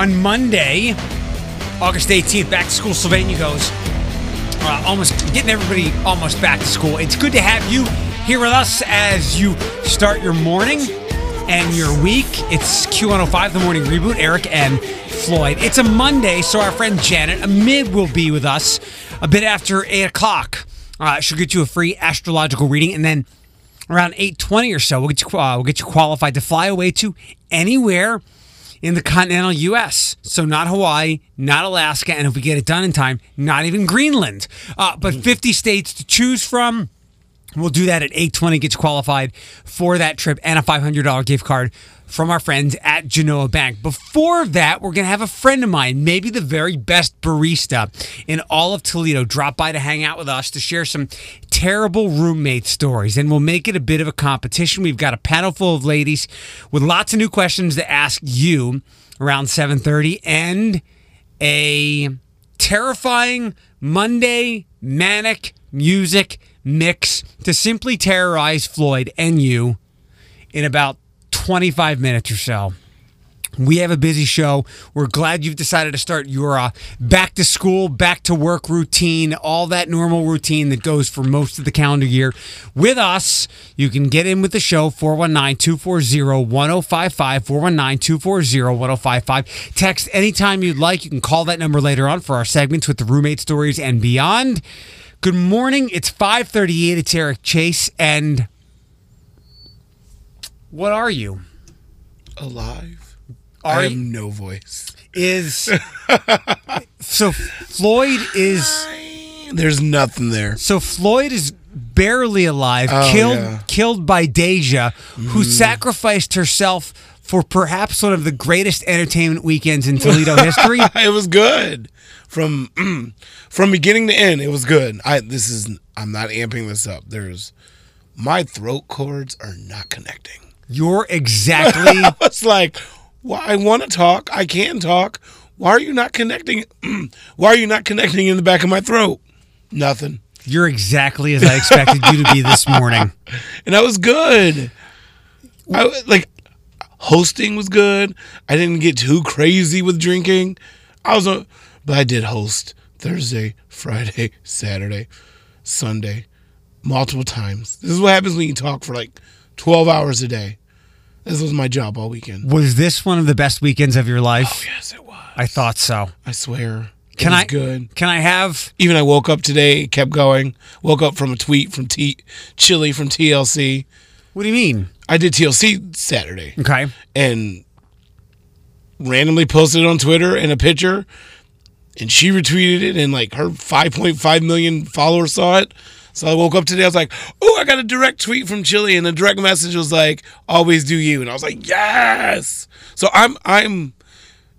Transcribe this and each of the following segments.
on Monday, August 18th. Back to school, Sylvania goes. Uh, almost getting everybody almost back to school. It's good to have you here with us as you start your morning and your week. It's Q105, the morning reboot. Eric and Floyd. It's a Monday, so our friend Janet Amid will be with us a bit after 8 o'clock. Uh, she'll get you a free astrological reading, and then around 8.20 or so, we'll get, you, uh, we'll get you qualified to fly away to anywhere in the continental U.S. So not Hawaii, not Alaska, and if we get it done in time, not even Greenland. Uh, but 50 states to choose from. We'll do that at 820, get you qualified for that trip and a $500 gift card from our friends at Genoa Bank. Before that, we're going to have a friend of mine, maybe the very best barista in all of Toledo, drop by to hang out with us to share some terrible roommate stories. And we'll make it a bit of a competition. We've got a panel full of ladies with lots of new questions to ask you around 7:30 and a terrifying Monday manic music mix to simply terrorize Floyd and you in about 25 minutes or so. We have a busy show. We're glad you've decided to start your uh, back to school, back to work routine, all that normal routine that goes for most of the calendar year with us. You can get in with the show 419 240 1055. 419 240 1055. Text anytime you'd like. You can call that number later on for our segments with the roommate stories and beyond. Good morning. It's 538. It's Eric Chase. And what are you? Alive. Are I have you- no voice. is so Floyd is There's nothing there. so Floyd is barely alive, Oh, killed yeah. Killed by Deja, who mm. sacrificed herself for perhaps one of the greatest entertainment weekends in Toledo history. It was good from mm, from beginning to end. It was good. I this is I'm not amping this up. There's my throat cords are not connecting. You're exactly It's like, well, I want to talk. I can talk. Why are you not connecting? Mm, why are you not connecting in the back of my throat? Nothing. you're exactly as I expected you to be this morning. and that was good. I like hosting was good. I didn't get too crazy with drinking. I was, a, but I did host Thursday, Friday, Saturday, Sunday, multiple times. This is what happens when you talk for like twelve hours a day. This was my job all weekend. Was this one of the best weekends of your life? Oh, yes, it was. I thought so. I swear. Can I good? Can I have Even I woke up today, kept going. Woke up from a tweet from T Chilli from TLC. What do you mean? I did TLC Saturday. Okay. and randomly posted it on Twitter in a picture, and she retweeted it, and like her 5.5 million followers saw it. So I woke up today, I was like, "Oh, I got a direct tweet from Chilli," and the direct message was like, "Always do you," and I was like, "Yes!" So I'm I'm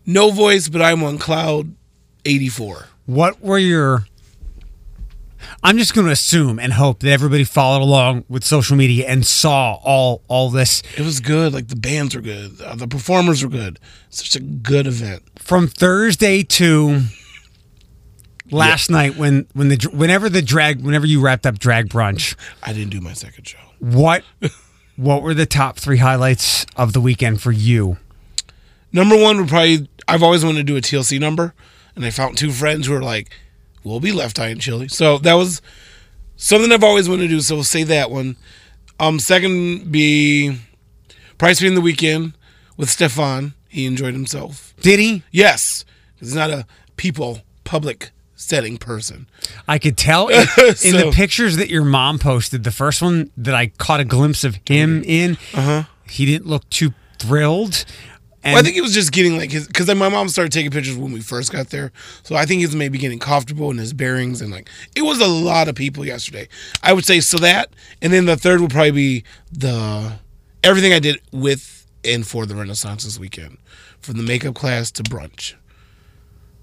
no voice, but I'm on cloud 84. What were your I'm just going to assume and hope that everybody followed along with social media and saw all all this It was good. Like the bands were good, uh, the performers were good. Such a good event. from Thursday to last night when when the whenever the drag whenever you wrapped up drag brunch. I didn't do my second show. What what were the top 3 highlights of the weekend for you? Number one would probably I've always wanted to do a TLC number, and I found two friends who are like, "We'll be left eye and Chilli." So that was something I've always wanted to do. So we'll say that one. Um, second be Price being the weekend with Stefan. He enjoyed himself. Did he? Yes, he's not a people public setting person. I could tell in, in the pictures that your mom posted. The first one that I caught a glimpse of him in, uh-huh. he didn't look too thrilled. Well, I think he was just getting like his because my mom started taking pictures when we first got there, so I think he was maybe getting comfortable in his bearings and like it was a lot of people yesterday. I would say so that, and then the third would probably be the everything I did with and for the Renaissance this weekend, from the makeup class to brunch.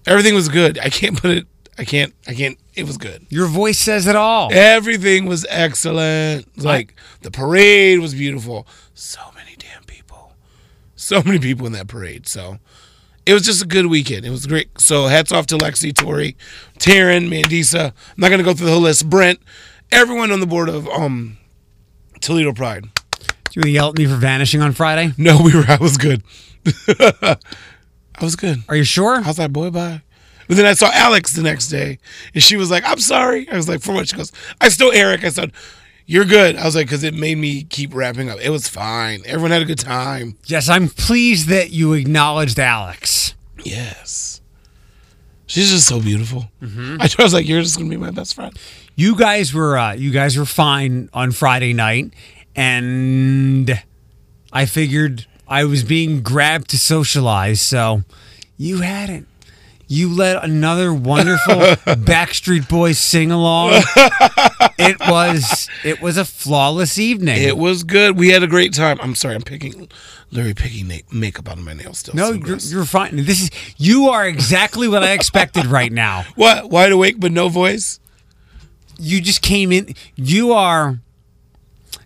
Everything was good. I can't put it. I can't. I can't. It was good. your voice says it all. Everything was excellent. Like the parade was beautiful. So many. So many people in that parade. So it was just a good weekend. It was great. So hats off to Lexi, Tori, Taryn, Mandisa. I'm not gonna go through the whole list. Brent, everyone on the board of um Toledo Pride. Do you yell at me for vanishing on Friday. No, we were. I was good. I was good. Are you sure? I was like, boy, bye. But then I saw Alex the next day, and she was like, I'm sorry. I was like, for what? She goes, I still Eric. I said, you're good. I was like, because it made me keep wrapping up. It was fine. Everyone had a good time. Yes, I'm pleased that you acknowledged Alex. Yes. She's just so beautiful. I was like, you're just gonna be my best friend. You guys were uh, you guys were fine on Friday night, and I figured I was being grabbed to socialize, so you hadn't. You led another wonderful Backstreet Boys sing along. It was it was a flawless evening. It was good. We had a great time. I'm sorry, I'm picking, literally picking na- makeup out of my nails still. no, you're, you're fine. This is you are exactly what I expected right now. what? Wide awake but no voice? you just came in. You are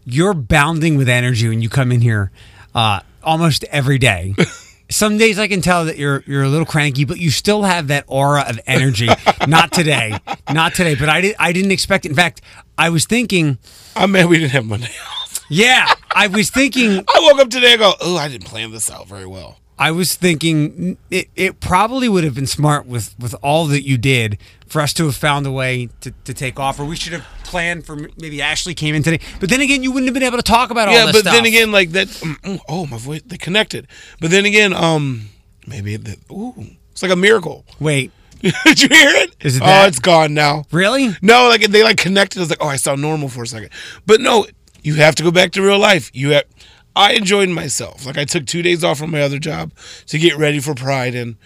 you're bounding with energy when you come in here uh, almost every day. Some days I can tell that you're you're a little cranky, but you still have that aura of energy. Not today, not today. But I did I didn't expect. It. In fact, I was thinking, ah, I'm mad we didn't have Monday off. yeah, I was thinking, I woke up today and go, oh, I didn't plan this out very well. I was thinking it, it probably would have been smart with with all that you did for us to have found a way to, to take off, or we should have planned for maybe Ashley came in today. But then again, you wouldn't have been able to talk about all yeah, this but stuff. then again, like that. mm, oh, my voice, they connected. But then again, um, maybe the, ooh, it's like a miracle. wait. Did you hear it? Is it Oh, that? it's gone now. Really? No, like they like connected. I was like, oh, I sound normal for a second. But no, you have to go back to real life. You have. I enjoyed myself. Like I took two days off from my other job to get ready for Pride, and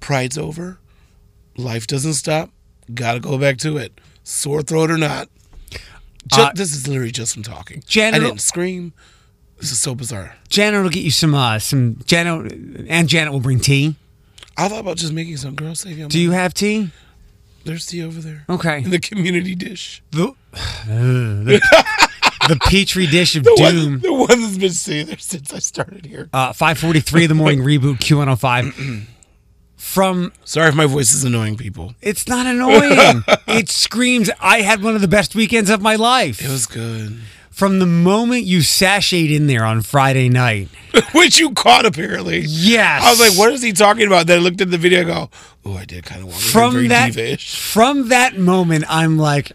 Pride's over. Life doesn't stop. Got to go back to it, sore throat or not. Ju- Uh, this is literally just from talking. Janet- I didn't scream. This is so bizarre. Janet will get you some uh some Janet and Janet will bring tea. I thought about just making some girl save you. Do you have tea? There's tea over there Okay. in the community dish. The the, the petri dish of The doom. one, the one that's been sitting there since I started here. Uh, 543 in the morning reboot Q105. From Sorry if my voice is annoying people. it's not annoying. it screams I had one of the best weekends of my life. It was good. From the moment you sashayed in there on Friday night. Which you caught apparently. Yes. I was like, what is he talking about? Then I looked at the video and go, oh, I did kind of want from that from that moment i'm like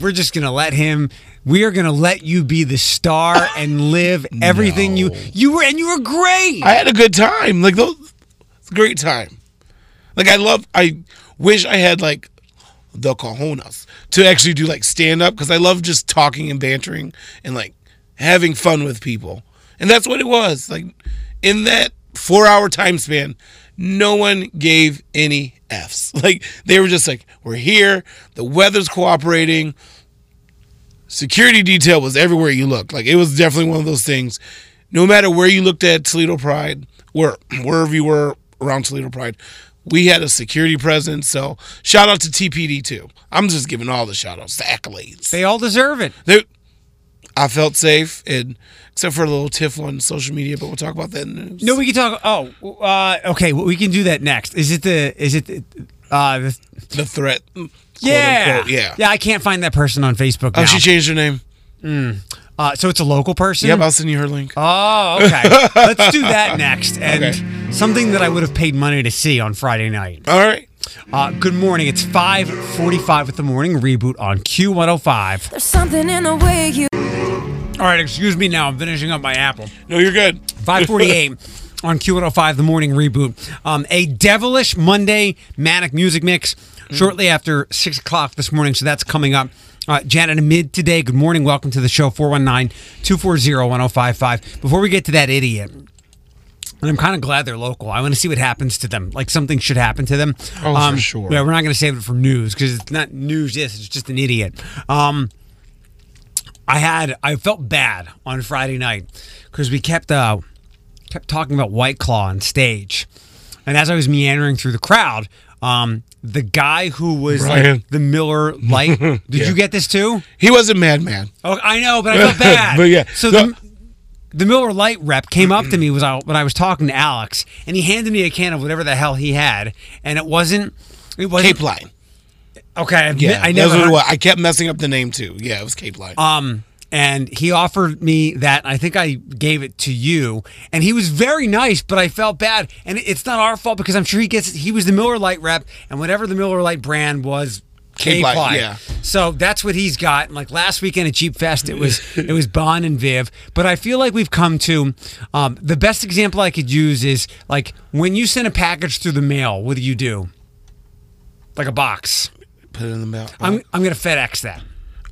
we're just gonna let him we are gonna let you be the star and live everything you No. you were and you were great I had a good time. Like, those, it's a great time. Like, I love, I wish I had like the cojones to actually do like stand up because I love just talking and bantering and like having fun with people. And that's what it was. Like, in that four hour time span, no one gave any F's. Like, they were just like, we're here, the weather's cooperating. Security detail was everywhere you looked. Like, it was definitely one of those things. No matter where you looked at Toledo Pride, where wherever you were around Toledo Pride, we had a security presence. So shout out to TPD too. I'm just giving all the shout outs, the accolades. they all deserve it They- I felt safe, and except for a little tiff on social media, but we'll talk about that in the news. no we can talk oh uh okay well, we can do that next is it the is it the, uh the, the threat. quote yeah unquote, yeah. yeah i can't find that person on facebook Oh, now. she changed her name. uh, so it's a local person Yep, I'll send you her link. oh okay let's do that next and Okay. something that i would have paid money to see on friday night All right. Uh, good morning. It's 5:45 with the morning reboot on Q105. There's something in the way you All right, excuse me now. I'm finishing up my apple. No, you're good. 548 on Q105, the morning reboot. Um, a devilish Monday manic music mix shortly after 6 o'clock this morning. So that's coming up. Uh, Janet Amid today. Good morning. Welcome to the show. 419 240 1055. Before we get to that idiot, and I'm kind of glad they're local. I want to see what happens to them. Like something should happen to them. Um, Oh, for sure. Yeah, we're not going to save it for news because it's not news. Yes, it's just an idiot. Um, I had I felt bad on Friday night because we kept uh kept talking about White Claw on stage, and as I was meandering through the crowd, um, the guy who was Brian. like the Miller Lite. Did Yeah. you get this too? He wasn't madman. Oh, I know, but I felt bad. But yeah, So no. the, the Miller Lite rep came up to me was when I was talking to Alex, and he handed me a can of whatever the hell he had, and it wasn't. It wasn't Cape Line. okay. I, Yeah, I never. was. I kept messing up the name too. Yeah, it was Cape Line. um, and he offered me that. I think I gave it to you, and he was very nice, but I felt bad, and it's not our fault because I'm sure he gets. He was the Miller Lite rep, and whatever the Miller Lite brand was. Light, Light. yeah. So that's what he's got. And like last weekend at Jeep Fest, it was it was Bon and Viv. But I feel like we've come to um, the best example I could use is like when you send a package through the mail. What do you do? Like a box. Put it in the mail. I'm I'm gonna FedEx that.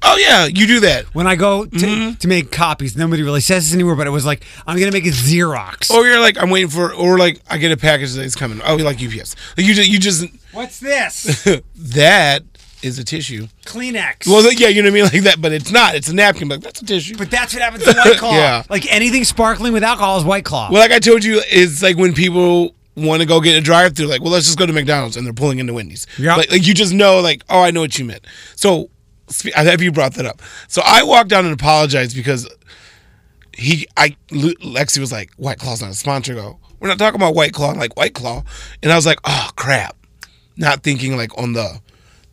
Oh yeah, you do that. When I go to, Mm-hmm. to make copies, nobody really says this anymore. But it was like I'm gonna make a Xerox. Or you're like, I'm waiting for, or like, I get a package that's coming. Oh, like UPS. Like you just, you just, What's this? that is a tissue. Kleenex. Well, yeah, you know what I mean, like that, but it's not. It's a napkin. Like that's a tissue. but that's what happens to White Claw. Yeah. Like anything sparkling with alcohol is White Claw. Well, like I told you, it's like when people want to go get a drive-through, like, well, let's just go to McDonald's, and they're pulling into Wendy's. yeah Like, like you just know, like, oh, I know what you meant. So, I have you brought that up. So I walked down and apologized because he, I, Lexi was like, White Claw's not a sponsor. I Go, we're not talking about White Claw, like White Claw, and I was like, oh crap, not thinking like on the.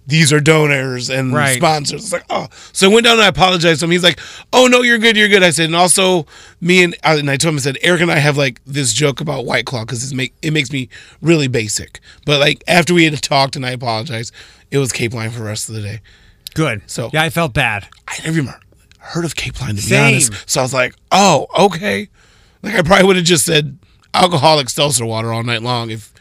These are donors and Right. sponsors. It's like, oh. So I went down and I apologized to him. He's like, oh, no, you're good, you're good. I said, and also, me and, and I told him, I said, Eric and I have like this joke about White Claw because make, it makes me really basic. But like after we had talked and I apologized, it was Cape Line for the rest of the day. Good. So- yeah, I felt bad. I never even heard of Cape Line to be Same. honest. So I was like, oh, okay. Like I probably would have just said alcoholic seltzer water all night long if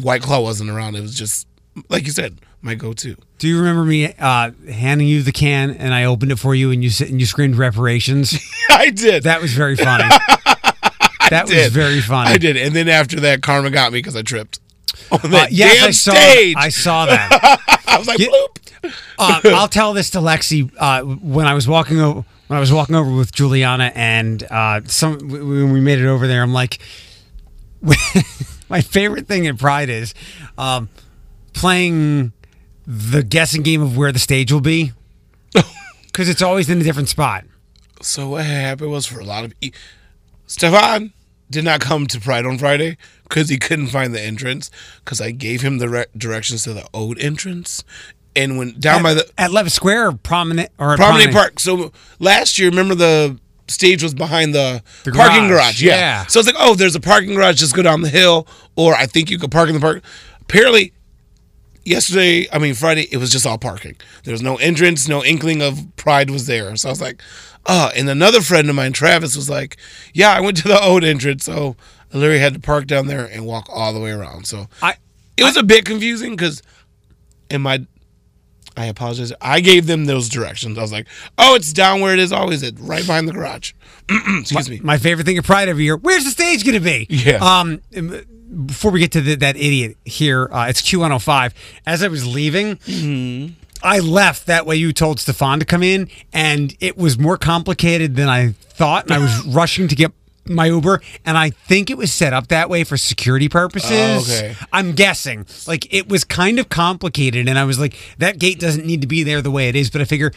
White Claw wasn't around. It was just, like you said, my go to. Do you remember me uh, handing you the can and I opened it for you and you sit and you screamed reparations? I did. That was very funny. that was did. very funny. I did. And then after that, Karma got me because I tripped on Uh, yes, damn I saw. stage. I saw that. I was like, Yeah. bloop. Uh, I'll tell this to Lexi uh, when I was walking over when I was walking over with Juliana and uh, some when we made it over there. I'm like, my favorite thing at Pride is um, playing the guessing game of where the stage will be because it's always in a different spot. So what happened was for a lot of e- Stefan did not come to Pride on Friday because he couldn't find the entrance because I gave him the re- directions to the old entrance and went down by the at Levis Square, prominent or at Promenade Park. So last year, remember the stage was behind the, The parking garage, garage. Yeah. yeah. So it's like, oh, there's a parking garage. Just go down the hill, or I think you could park in the park. Apparently, yesterday, I mean Friday, it was just all parking. There was no entrance, no inkling of Pride was there. So I was like, oh. And another friend of mine, Travis, was like, yeah, I went to the old entrance, so I literally had to park down there and walk all the way around. So I it was a bit confusing because in my I apologize. I gave them those directions. I was like, "Oh, it's down where it is always at, right behind the garage." Excuse me. my favorite thing at Pride every year. Where's the stage going to be? Yeah. Um, before we get to the, that idiot here, uh, it's Q105. As I was leaving, Mm-hmm. I left. That way, you told Stefan to come in, and it was more complicated than I thought. And I was rushing to get my Uber, and I think it was set up that way for security purposes. Oh, okay. I'm guessing. Like it was kind of complicated, and I was like, that gate doesn't need to be there the way it is. But I figure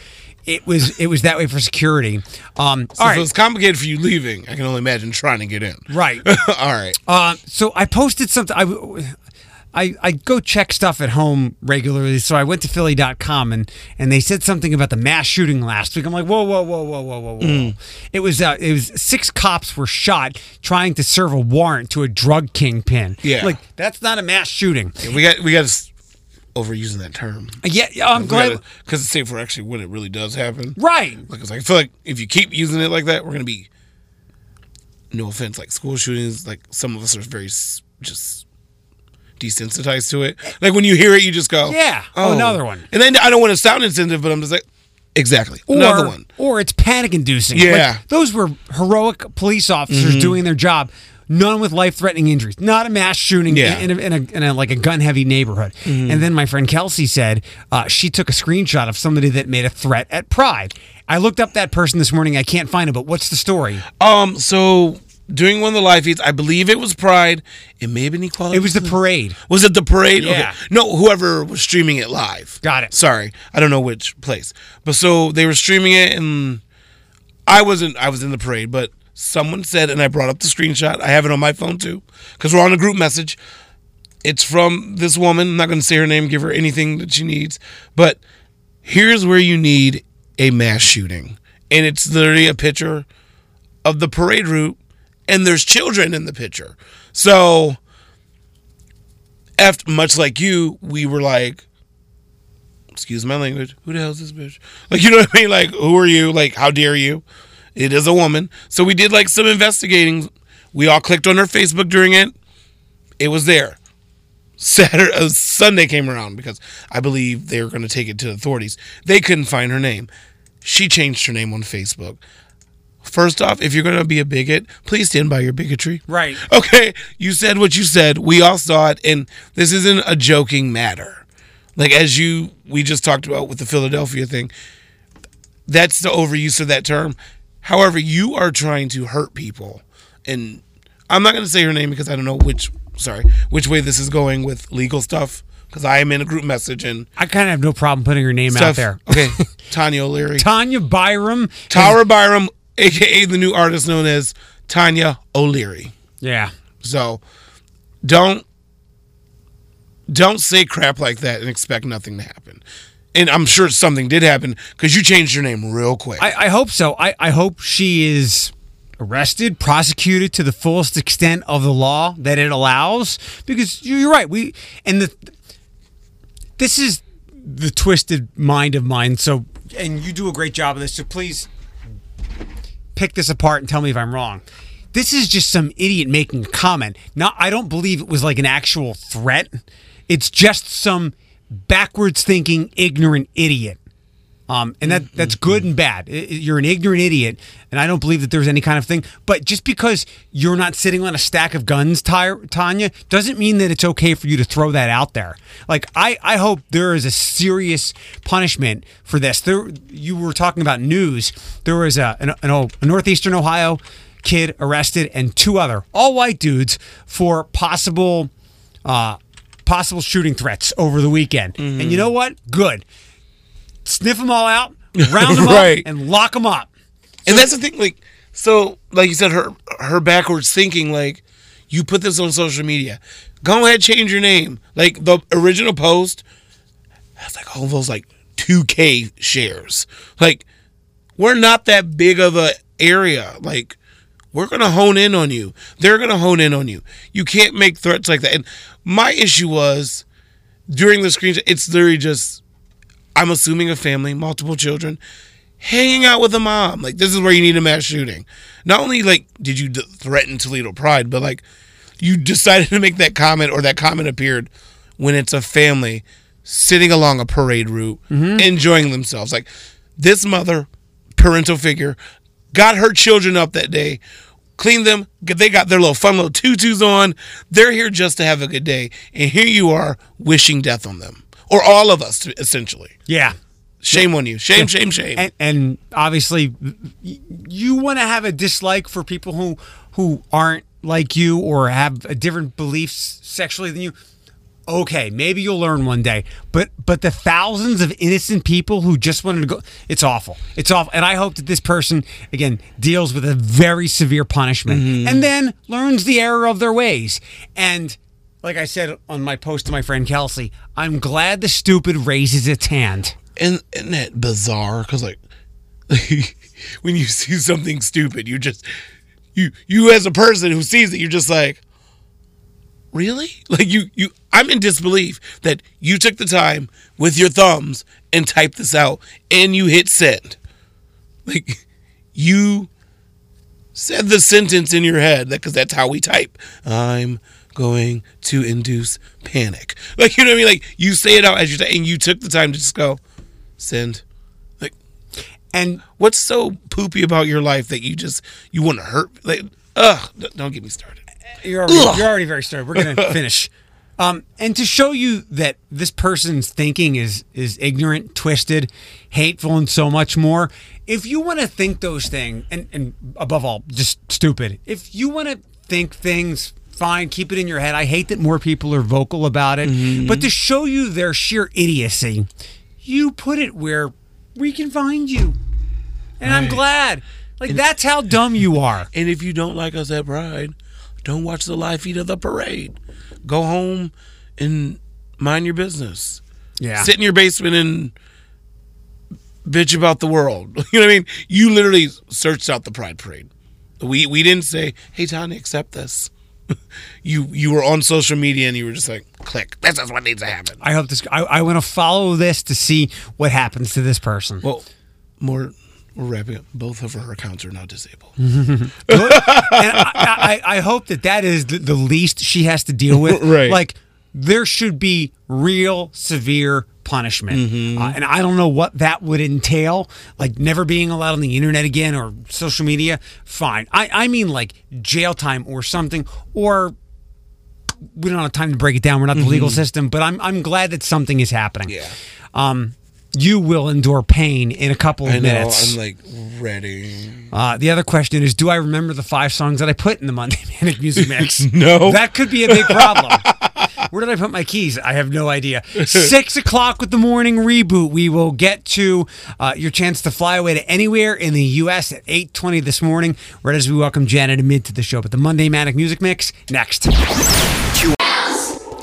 it was it was that way for security. Um, So all if it was complicated for you leaving, I can only imagine trying to get in. Right. all right. Uh, so I posted something. I, I, I go check stuff at home regularly. So I went to Philly.com and, and they said something about the mass shooting last week. I'm like, whoa, whoa, whoa, whoa, whoa, whoa, whoa. It was uh, it was six cops were shot trying to serve a warrant to a drug kingpin. Yeah. like that's not a mass shooting. We got we got to overusing that term. Yeah, yeah I'm glad. because it's safe for actually when it really does happen. Right. Like, 'cause I feel like if you keep using it like that, we're gonna be. No offense, like school shootings, like some of us are very just desensitized to it. Like when you hear it, you just go, Yeah, oh, another one. And then I don't want to sound insensitive, but I'm just like, exactly, Or, another one. or it's panic inducing. Yeah. those were heroic police officers Mm-hmm. doing their job. None with life threatening injuries. Not a mass shooting Yeah. Mm-hmm. in, a, in, a, in a like a gun heavy neighborhood. And then my friend Kelsey said uh, she took a screenshot of somebody that made a threat at Pride. I looked up that person this morning. I can't find it, but what's the story? Um, so doing one of the live feeds, I believe it was Pride. It may have been Equality. It was the parade. Was it the parade? Yeah. Okay. No, whoever was streaming it live. Got it. Sorry, I don't know which place, but so they were streaming it, and I wasn't. I was in the parade, but someone said, and I brought up the screenshot. I have it on my phone too, because we're on a group message. It's from this woman. I'm not going to say her name, give her anything that she needs, but here's where you need a mass shooting. and it's literally a picture of the parade route, and there's children in the picture. So, after much like you, we were like, excuse my language, who the hell is this bitch? Like, you know what I mean? Like, who are you? Like, how dare you? It is a woman. So we did like some investigating. We all clicked on her Facebook during it. It was there. Saturday, uh, Sunday came around because I believe they were going to take it to the authorities. They couldn't find her name. She changed her name on Facebook. First off, if you're going to be a bigot, please stand by your bigotry. Right. Okay, you said what you said. We all saw it, and this isn't a joking matter. Like as you we just talked about with the Philadelphia thing, that's the overuse of that term. However, you are trying to hurt people, and I'm not going to say her name because I don't know which sorry which way this is going with legal stuff because I am in a group message and I kind of have no problem putting her name stuff. out there. Okay, Tonya O'Leary, Tonya Byram. Tara Byram, aka the new artist known as Tonya O'Leary. Yeah. So don't don't say crap like that and expect nothing to happen. And I'm sure something did happen because you changed your name real quick. I, I hope so. I, I hope she is arrested, prosecuted to the fullest extent of the law that it allows. Because you're right. We and the this is the twisted mind of mine. So and you do a great job of this. So please pick this apart and tell me if I'm wrong. This is just some idiot making a comment. Now I don't believe it was like an actual threat. It's just some backwards thinking, ignorant idiot. Um, and that that's good and bad. You're an ignorant idiot, and I don't believe that there's any kind of thing. But just because you're not sitting on a stack of guns, Ty- Tonya, doesn't mean that it's okay for you to throw that out there. Like I, I hope there is a serious punishment for this. There, you were talking about news. There was a, an, an, o- a northeastern Ohio kid arrested, and two other all white dudes for possible. Uh, possible shooting threats over the weekend. And you know what? Good. Sniff them all out, round them Right. up, and lock them up. and that's the thing, like so like you said, her her backwards thinking, like, you put this on social media. Go ahead, change your name. Like the original post has like almost like 2K shares. Like, we're not that big of a area. Like, we're gonna hone in on you. They're gonna hone in on you. You can't make threats like that. And my issue was during the screen. It's literally just I'm assuming a family, multiple children, hanging out with a mom. Like this is where you need a mass shooting. Not only like did you d- threaten Toledo Pride, but like you decided to make that comment or that comment appeared when it's a family sitting along a parade route mm-hmm. enjoying themselves. Like this mother, parental figure, got her children up that day, cleaned them. They got their little fun little tutus on. They're here just to have a good day, and here you are wishing death on them or all of us, essentially. Yeah. Shame on you. Shame, shame, shame. And, and obviously, you want to have a dislike for people who who aren't like you or have a different beliefs sexually than you. Okay, maybe you'll learn one day. But but the thousands of innocent people who just wanted to go, it's awful. It's awful. And I hope that this person again deals with a very severe punishment mm-hmm. and then learns the error of their ways. And like I said on my post to my friend Kelsey, I'm glad the stupid raises its hand. and isn't that bizarre? Because like, when you see something stupid, you just you you as a person who sees it, you're just like, really? Like you you I'm in disbelief that you took the time with your thumbs and typed this out and you hit send. Like you said the sentence in your head because that's how we type. I'm going to induce panic. Like you know what I mean? Like you say it out as you say, and you took the time to just go send. Like And what's so poopy about your life that you just you want to hurt? Like ugh, don't get me started. You're already, you're already very started. We're gonna finish. Um, and to show you that this person's thinking is is ignorant, twisted, hateful, and so much more. If you want to think those things, and and above all, just stupid. If you want to think things, fine, keep it in your head. I hate that more people are vocal about it, mm-hmm. but to show you their sheer idiocy, you put it where we can find you, and I'm glad. Like that's how dumb you are. And if you don't like us at Pride, don't watch the live feed of the parade. Go home and mind your business. Yeah. Sit in your basement and bitch about the world. You know what I mean? You literally searched out the Pride Parade. We we didn't say, "Hey, Tony, accept this." you you were on social media and you were just like, "Click. This is what needs to happen." I hope this. I, I want to follow this to see what happens to this person. Well, more we're wrapping up. Both of her accounts are now disabled. and I, I, I hope that that is the, the least she has to deal with. Right. Like there should be real severe punishment, uh, and I don't know what that would entail. Like never being allowed on the internet again or social media. Fine. I I mean like jail time or something or. We don't have time to break it down. We're not the legal system, but I'm I'm glad that something is happening. Yeah. Um, you will endure pain in a couple of I know. minutes. I'm like ready. Uh, the other question is, do I remember the five songs that I put in the Monday Manic Music Mix? No. That could be a big problem. Where did I put my keys? I have no idea. Six o'clock with the morning reboot. We will get to uh, your chance to fly away to anywhere in the U.S. at 8.20 this morning, right as we welcome Janet Amid to the show. But the Monday Manic Music Mix, next.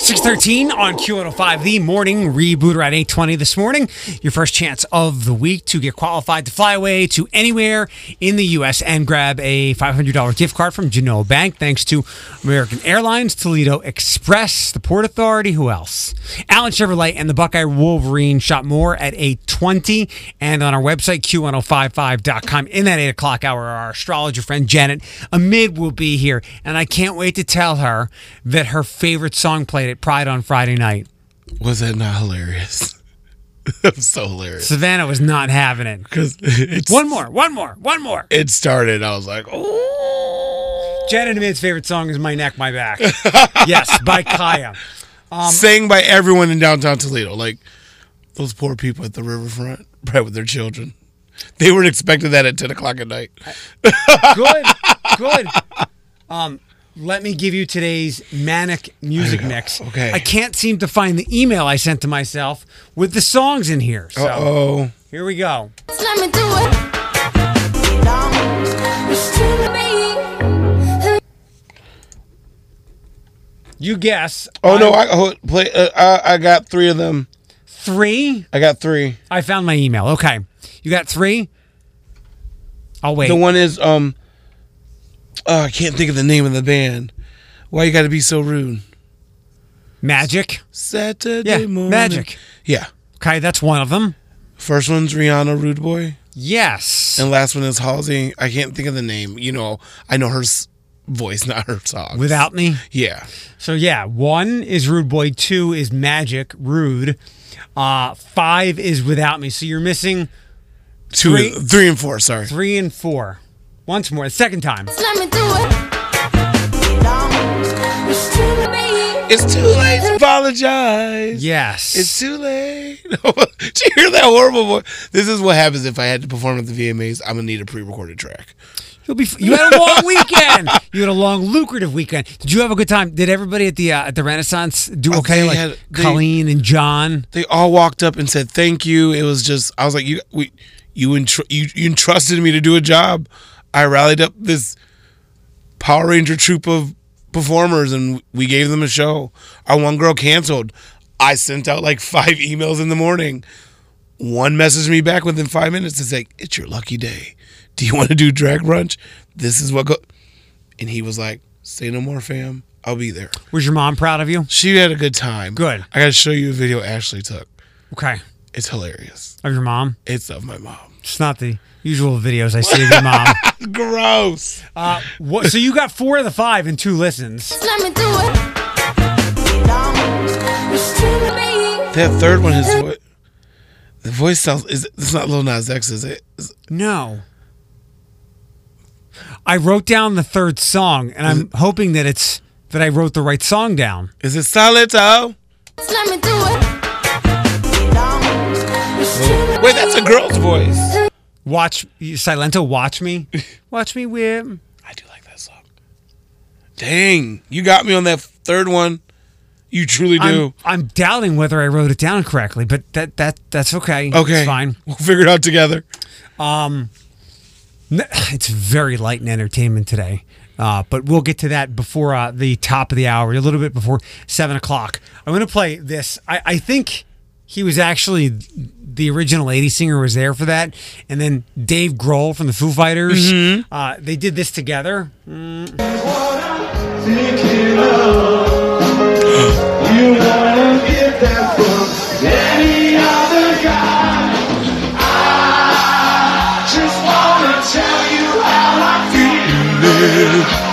613 on Q105, the morning rebooter at 820 this morning. Your first chance of the week to get qualified to fly away to anywhere in the U.S. and grab a $500 gift card from Genoa Bank thanks to American Airlines, Toledo Express, the Port Authority, who else? Allen Chevrolet and the Buckeye Wolverine shop more at 820 and on our website, q1055.com. In that 8 o'clock hour, our astrologer friend Janet Amid will be here, and I can't wait to tell her that her favorite song played at Pride on Friday night. Was that not hilarious? was so hilarious Savannah was not having it. because it's One more, one more, one more. It started. I was like, oh. Janet Amid's favorite song is My Neck, My Back. yes, by Khia. Um, sang by everyone in downtown Toledo. Like those poor people at the riverfront, right with their children. They weren't expecting that at ten o'clock at night. Good, good. Um, let me give you today's manic music mix. Okay. I can't seem to find the email I sent to myself with the songs in here. So Oh, here we go. Let me do it. It's to me. You guess. oh no! I oh, play. Uh, I, I got three of them. three. I got three. I found my email. Okay, you got three. I'll wait. The one is um. Oh, I can't think of the name of the band. Why you got to be so rude? Magic. Saturday Yeah, morning. Magic. Yeah. Okay, that's one of them. First one's Rihanna Rude Boy, Yes. and last one is Halsey. I can't think of the name. You know, I know her voice, not her song. Without me. Yeah. So yeah, one is Rude Boy, two is Magic, Rude. Uh, five is Without Me. So you're missing Two, Three- three and four. Sorry. three and four. Once more, the second time. Let me do it. It's to me. It's too late to apologize. Yes. It's too late. Did you hear that horrible voice? This is what happens if I had to perform at the VMAs. I'm gonna need a pre-recorded track. You'll be. You had a long weekend. You had a long, lucrative weekend. Did you have a good time? Did everybody at the uh, at the Renaissance do Oh, okay? they Like had- they- Colleen and John. They all walked up and said thank you. It was just I was like you we you entr- you, you entrusted me to do a job. I rallied up this Power Ranger troop of performers and we gave them a show. Our one girl canceled. I sent out like five emails in the morning. One messaged me back within five minutes to say, It's your lucky day. Do you want to do drag brunch? This is what go and he was like, Say no more, fam. I'll be there. Was your mom proud of you? She had a good time. Good. I gotta show you a video Ashley took. Okay. It's hilarious. Of your mom. It's of my mom. It's not the usual videos I see of your mom. Gross. Uh, what, so you got four of the five and two listens. Let me do it. It's to me. That third one, his voice. The voice sounds. Is it's not Lil Nas X? Is it? Is, No. I wrote down the third song, and I'm hoping that it's that I wrote the right song down. is it Solito? Let me do it. It's to Wait, that's a girl's voice. Watch Silento, watch me, watch me whip. I do like that song. Dang, you got me on that third one. You truly do. I'm, I'm doubting whether I wrote it down correctly, but that that that's okay. okay, it's fine. We'll figure it out together. Um, It's very light in entertainment today. Uh, but we'll get to that before uh, the top of the hour, a little bit before seven o'clock. I'm going to play this. I, I think he was actually the original 80s singer was there for that. And then Dave Grohl from the Foo Fighters, Mm-hmm. uh, they did this together. You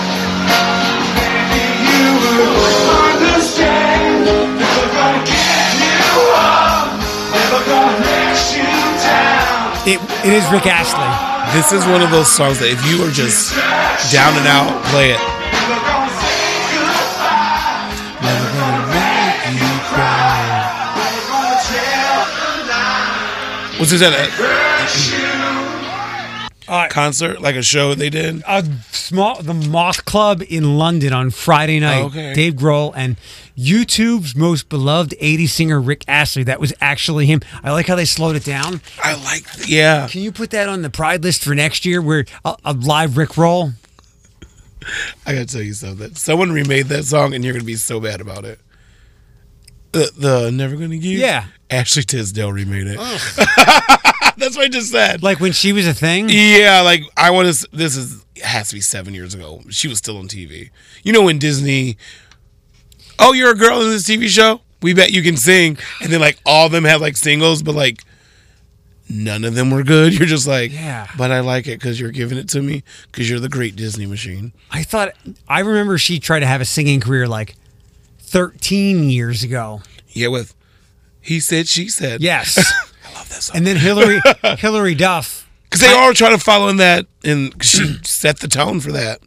It, it is Rick Astley. This is one of those songs that if you are just down and out, play it. Never gonna say Uh, concert, like a show they did? a small the Moth Club in London on Friday night. Oh, okay. Dave Grohl and YouTube's most beloved 80s singer Rick Astley. That was actually him. I like how they slowed it down. I like, yeah. Can you put that on the Pride list for next year? Where a, a live Rick roll? I gotta tell you something. Someone remade that song, and you're gonna be so bad about it. The the Never Gonna Give. Yeah. Ashley Tisdale remade it. That's what I just said. Like when she was a thing. yeah, like I want to. This is has to be seven years ago. She was still on TV. You know when Disney. Oh, you're a girl in this TV show. We bet you can sing, and then like all of them had like singles, but like none of them were good. You're just like, Yeah. But I like it because you're giving it to me because you're the great Disney machine. I thought I remember she tried to have a singing career like 13 years ago. Yeah, with he said, she said. Yes. I and then Hilary Hilary Duff. Because they all try to follow in that, and she set the tone for that.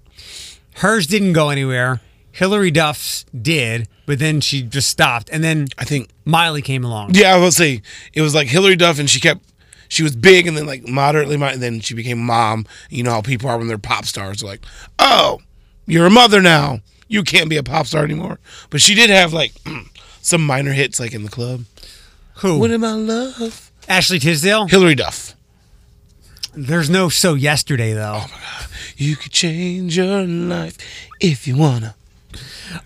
Hers didn't go anywhere. Hilary Duff's did, but then she just stopped. And then I think, Miley came along. yeah, I will say it was like Hilary Duff, and she kept, she was big, and then like moderately, and then she became mom. You know how people are when they're pop stars, they're like, oh, you're a mother now. You can't be a pop star anymore. But she did have like some minor hits, like in the club. Who? What am I love? Ashley Tisdale. Hilary Duff. There's no so yesterday though. You could change your life if you wanna.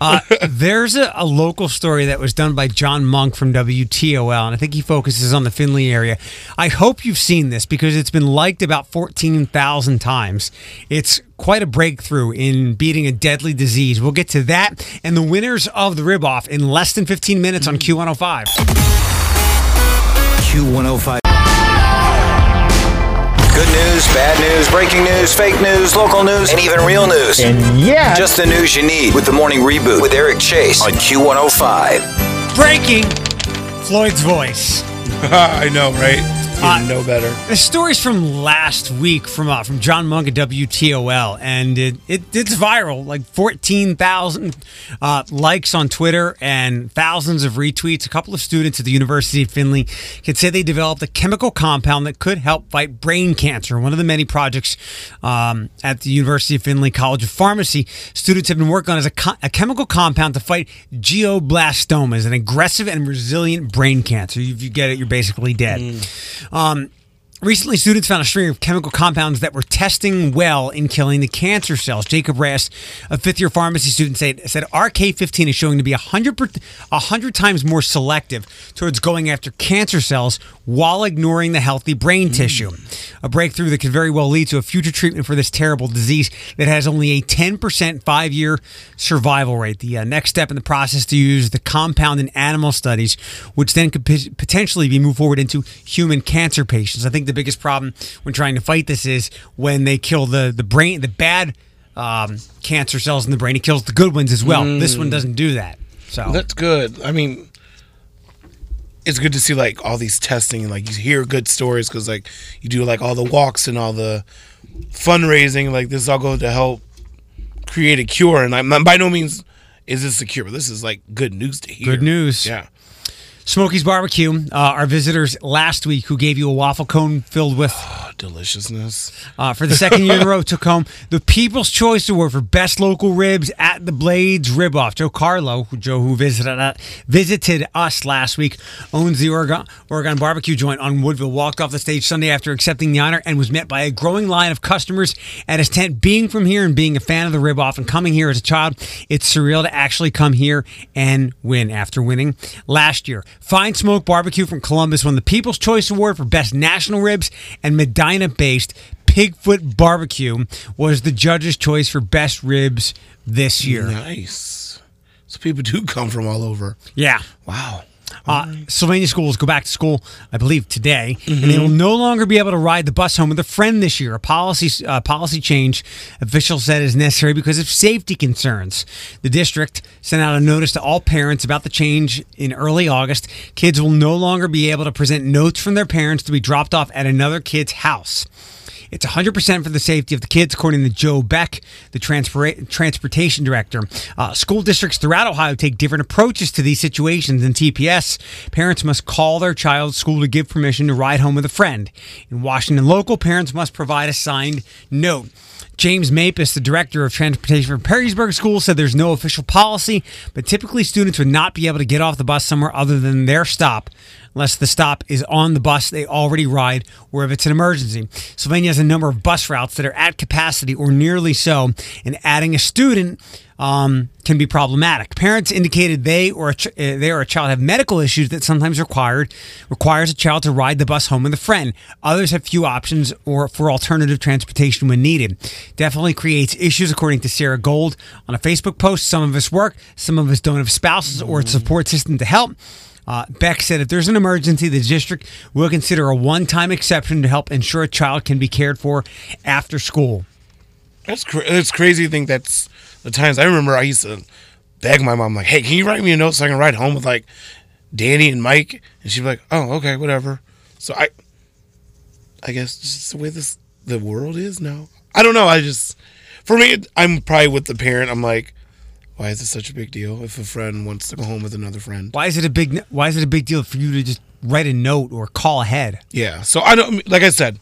Uh, there's a, a local story that was done by John Monk from WTOL, and I think he focuses on the Findlay area. I hope you've seen this because it's been liked about 14,000 times. It's quite a breakthrough in beating a deadly disease. We'll get to that and the winners of the rib off in less than 15 minutes on Q105. Q105. Good news, bad news, breaking news, fake news, local news, and even real news. And yeah. Just the news you need with the morning reboot with Eric Chase on Q105. Breaking Floyd's voice. I know, right? You Uh, know better. The story's from last week from uh, from John Monk at WTOL, and it, it it's viral. Like fourteen thousand uh, likes on Twitter and thousands of retweets. A couple of students at the University of Findlay can say they developed a chemical compound that could help fight brain cancer. One of the many projects um, at the University of Findlay College of Pharmacy students have been working on is a, co- a chemical compound to fight glioblastomas, an aggressive and resilient brain cancer. If you get it, you're basically dead. Um, recently, students found a string of chemical compounds that were testing well in killing the cancer cells. Jacob Rass, a fifth year pharmacy student, said, said RK15 is showing to be 100, per- 100 times more selective towards going after cancer cells while ignoring the healthy brain tissue. A breakthrough that could very well lead to a future treatment for this terrible disease that has only a 10% five year survival rate. The uh, next step in the process to use the compound in animal studies, which then could p- potentially be moved forward into human cancer patients. I think the biggest problem when trying to fight this is when they kill the, the brain, the bad um, cancer cells in the brain, it kills the good ones as well. This one doesn't do that. So That's good. I mean, it's good to see like all these testing and like you hear good stories because like you do like all the walks and all the fundraising. Like this all goes to help create a cure. And I'm by no means is this a cure, this is like good news to hear. Good news. Yeah. Smokey's Barbecue, uh, our visitors last week who gave you a waffle cone filled with deliciousness. uh, for the second year in a row, took home the People's Choice Award for Best Local Ribs at the Blades Rib Off. Joe Carlo, who- Joe, who visited uh, visited us last week, owns the Oregon, Oregon barbecue joint on Woodville, walked off the stage Sunday after accepting the honor and was met by a growing line of customers at his tent. Being from here and being a fan of the Rib Off and coming here as a child, it's surreal to actually come here and win after winning last year. Fine Smoke Barbecue from Columbus won the People's Choice Award for Best National Ribs, and Medina based Pigfoot Barbecue was the judge's choice for best ribs this year. Nice. So people do come from all over. Yeah. Wow. Uh, Sylvania schools go back to school, I believe, today, and they will no longer be able to ride the bus home with a friend this year. A policy uh, policy change officials said is necessary because of safety concerns. The district sent out a notice to all parents about the change in early August. Kids will no longer be able to present notes from their parents to be dropped off at another kid's house. It's 100% for the safety of the kids, according to Joe Beck, the transpora- transportation director. Uh, school districts throughout Ohio take different approaches to these situations. In TPS, parents must call their child's school to give permission to ride home with a friend. In Washington local, parents must provide a signed note. James Mapis, the director of transportation for Perrysburg School, said there's no official policy, but typically students would not be able to get off the bus somewhere other than their stop unless the stop is on the bus they already ride or if it's an emergency. Sylvania has a number of bus routes that are at capacity or nearly so, and adding a student um, can be problematic. Parents indicated they or a ch- uh, they or a child have medical issues that sometimes required requires a child to ride the bus home with a friend. Others have few options or for alternative transportation when needed. Definitely creates issues, according to Sarah Gold on a Facebook post. Some of us work, some of us don't have spouses or a support system to help. Uh, Beck said if there's an emergency, the district will consider a one time exception to help ensure a child can be cared for after school. That's it's crazy to think that's the times I remember I used to beg my mom like, "Hey, can you write me a note so I can ride home with like Danny and Mike?" And she'd be like, "Oh, okay, whatever." So I, I guess just the way this the world is now. I don't know. I just for me, I'm probably with the parent. I'm like, why is it such a big deal if a friend wants to go home with another friend? Why is it a big Why is it a big deal for you to just write a note or call ahead? Yeah. So I don't like I said,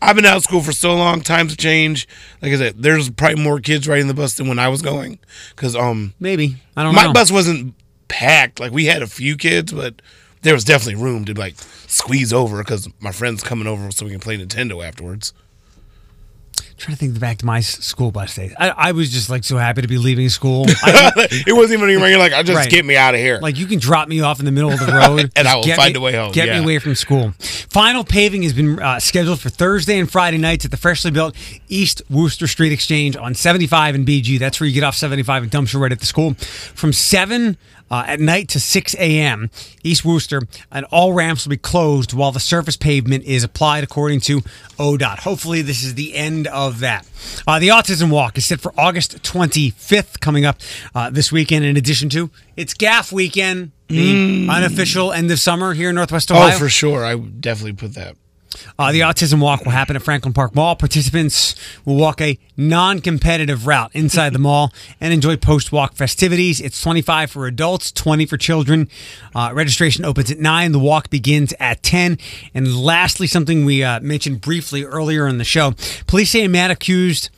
I've been out of school for so long. Times have changed. Like I said, there's probably more kids riding the bus than when I was going. Because um, Maybe I don't know. my know. bus wasn't packed. Like we had a few kids, but there was definitely room to like squeeze over because my friend's coming over so we can play Nintendo afterwards. Trying to think back to my school bus days. I, I was just like so happy to be leaving school. I, it wasn't even you're like, I just Right. get me out of here. like you can drop me off in the middle of the road, And I will find me- a way home, Get yeah. me away from school. Final paving has been uh, scheduled for Thursday and Friday nights at the freshly built East Wooster Street Exchange on 75 and BG. That's where you get off 75 and Dumpster right at the school from seven. Uh, at night to 6 a.m. East Wooster, and all ramps will be closed while the surface pavement is applied, according to ODOT. Hopefully, this is the end of that. Uh, the Autism Walk is set for August 25th, coming up uh, this weekend. In addition to it's GAF weekend, the unofficial end of summer here in Northwest Ohio. Mm. oh, for sure. I would definitely put that. Uh, the Autism Walk will happen at Franklin Park Mall. Participants will walk a non-competitive route inside the mall and enjoy post-walk festivities. It's 25 for adults, 20 for children. Uh, registration opens at 9. The walk begins at 10. And lastly, something we uh, mentioned briefly earlier in the show. Police say a man accused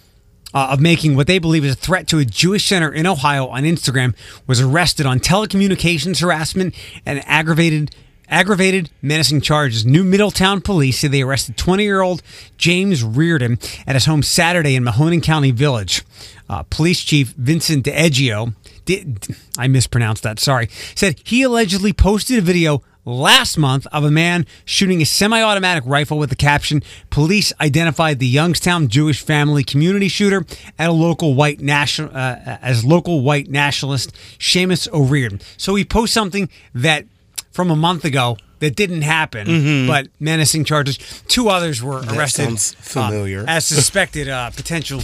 uh, of making what they believe is a threat to a Jewish center in Ohio on Instagram was arrested on telecommunications harassment and aggravated aggravated menacing charges. New Middletown police say they arrested 20-year-old James Reardon at his home Saturday in Mahoning County Village. Uh, Police Chief Vincent DeEgio, did, I mispronounced that, sorry, said he allegedly posted a video last month of a man shooting a semi-automatic rifle with the caption police identified the youngstown jewish family community shooter at a local white national uh, as local white nationalist Seamus O'Reardon so he posts something that from a month ago that didn't happen but menacing charges two others were arrested sounds uh, familiar. as suspected uh, potential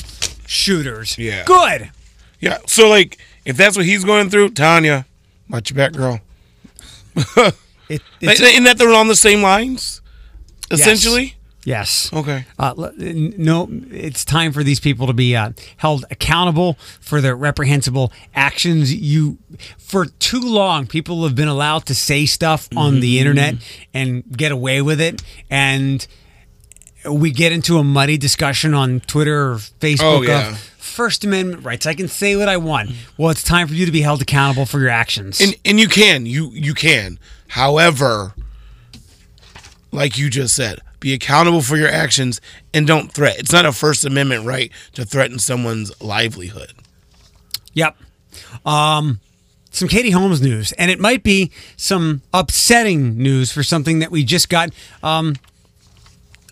shooters Yeah. good Yeah. So like, if that's what he's going through, Tonya, watch your back, girl. it, it's, Isn't that they're on the same lines? Essentially. yes Okay. Uh, no, it's time for these people to be uh, held accountable for their reprehensible actions. You, for too long, people have been allowed to say stuff on the internet and get away with it, and we get into a muddy discussion on Twitter or Facebook Oh, yeah. of First Amendment rights. I can say what I want. Well, it's time for you to be held accountable for your actions. and and you can you you can however like you just said be accountable for your actions and don't threat it's not a first amendment right to threaten someone's livelihood Yep. Um, some Katie Holmes news, and it might be some upsetting news for something that we just got um,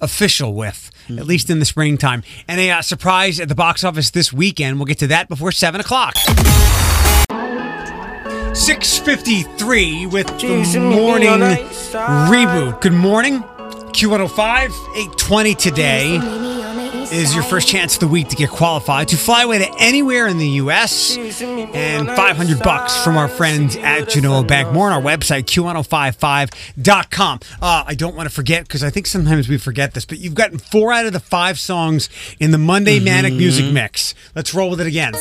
official with, at least in the springtime. And a uh, surprise at the box office this weekend. We'll get to that before 7 o'clock. 653 with the morning reboot. Good morning. Q105, 820 today is your first chance of the week to get qualified to fly away to anywhere in the U.S. and 500 bucks from our friends at Genoa Bank. More on our website, q1055.com. Uh, I don't want to forget because I think sometimes we forget this, but you've gotten four out of the five songs in the Monday Manic Music Mix. Let's roll with it again.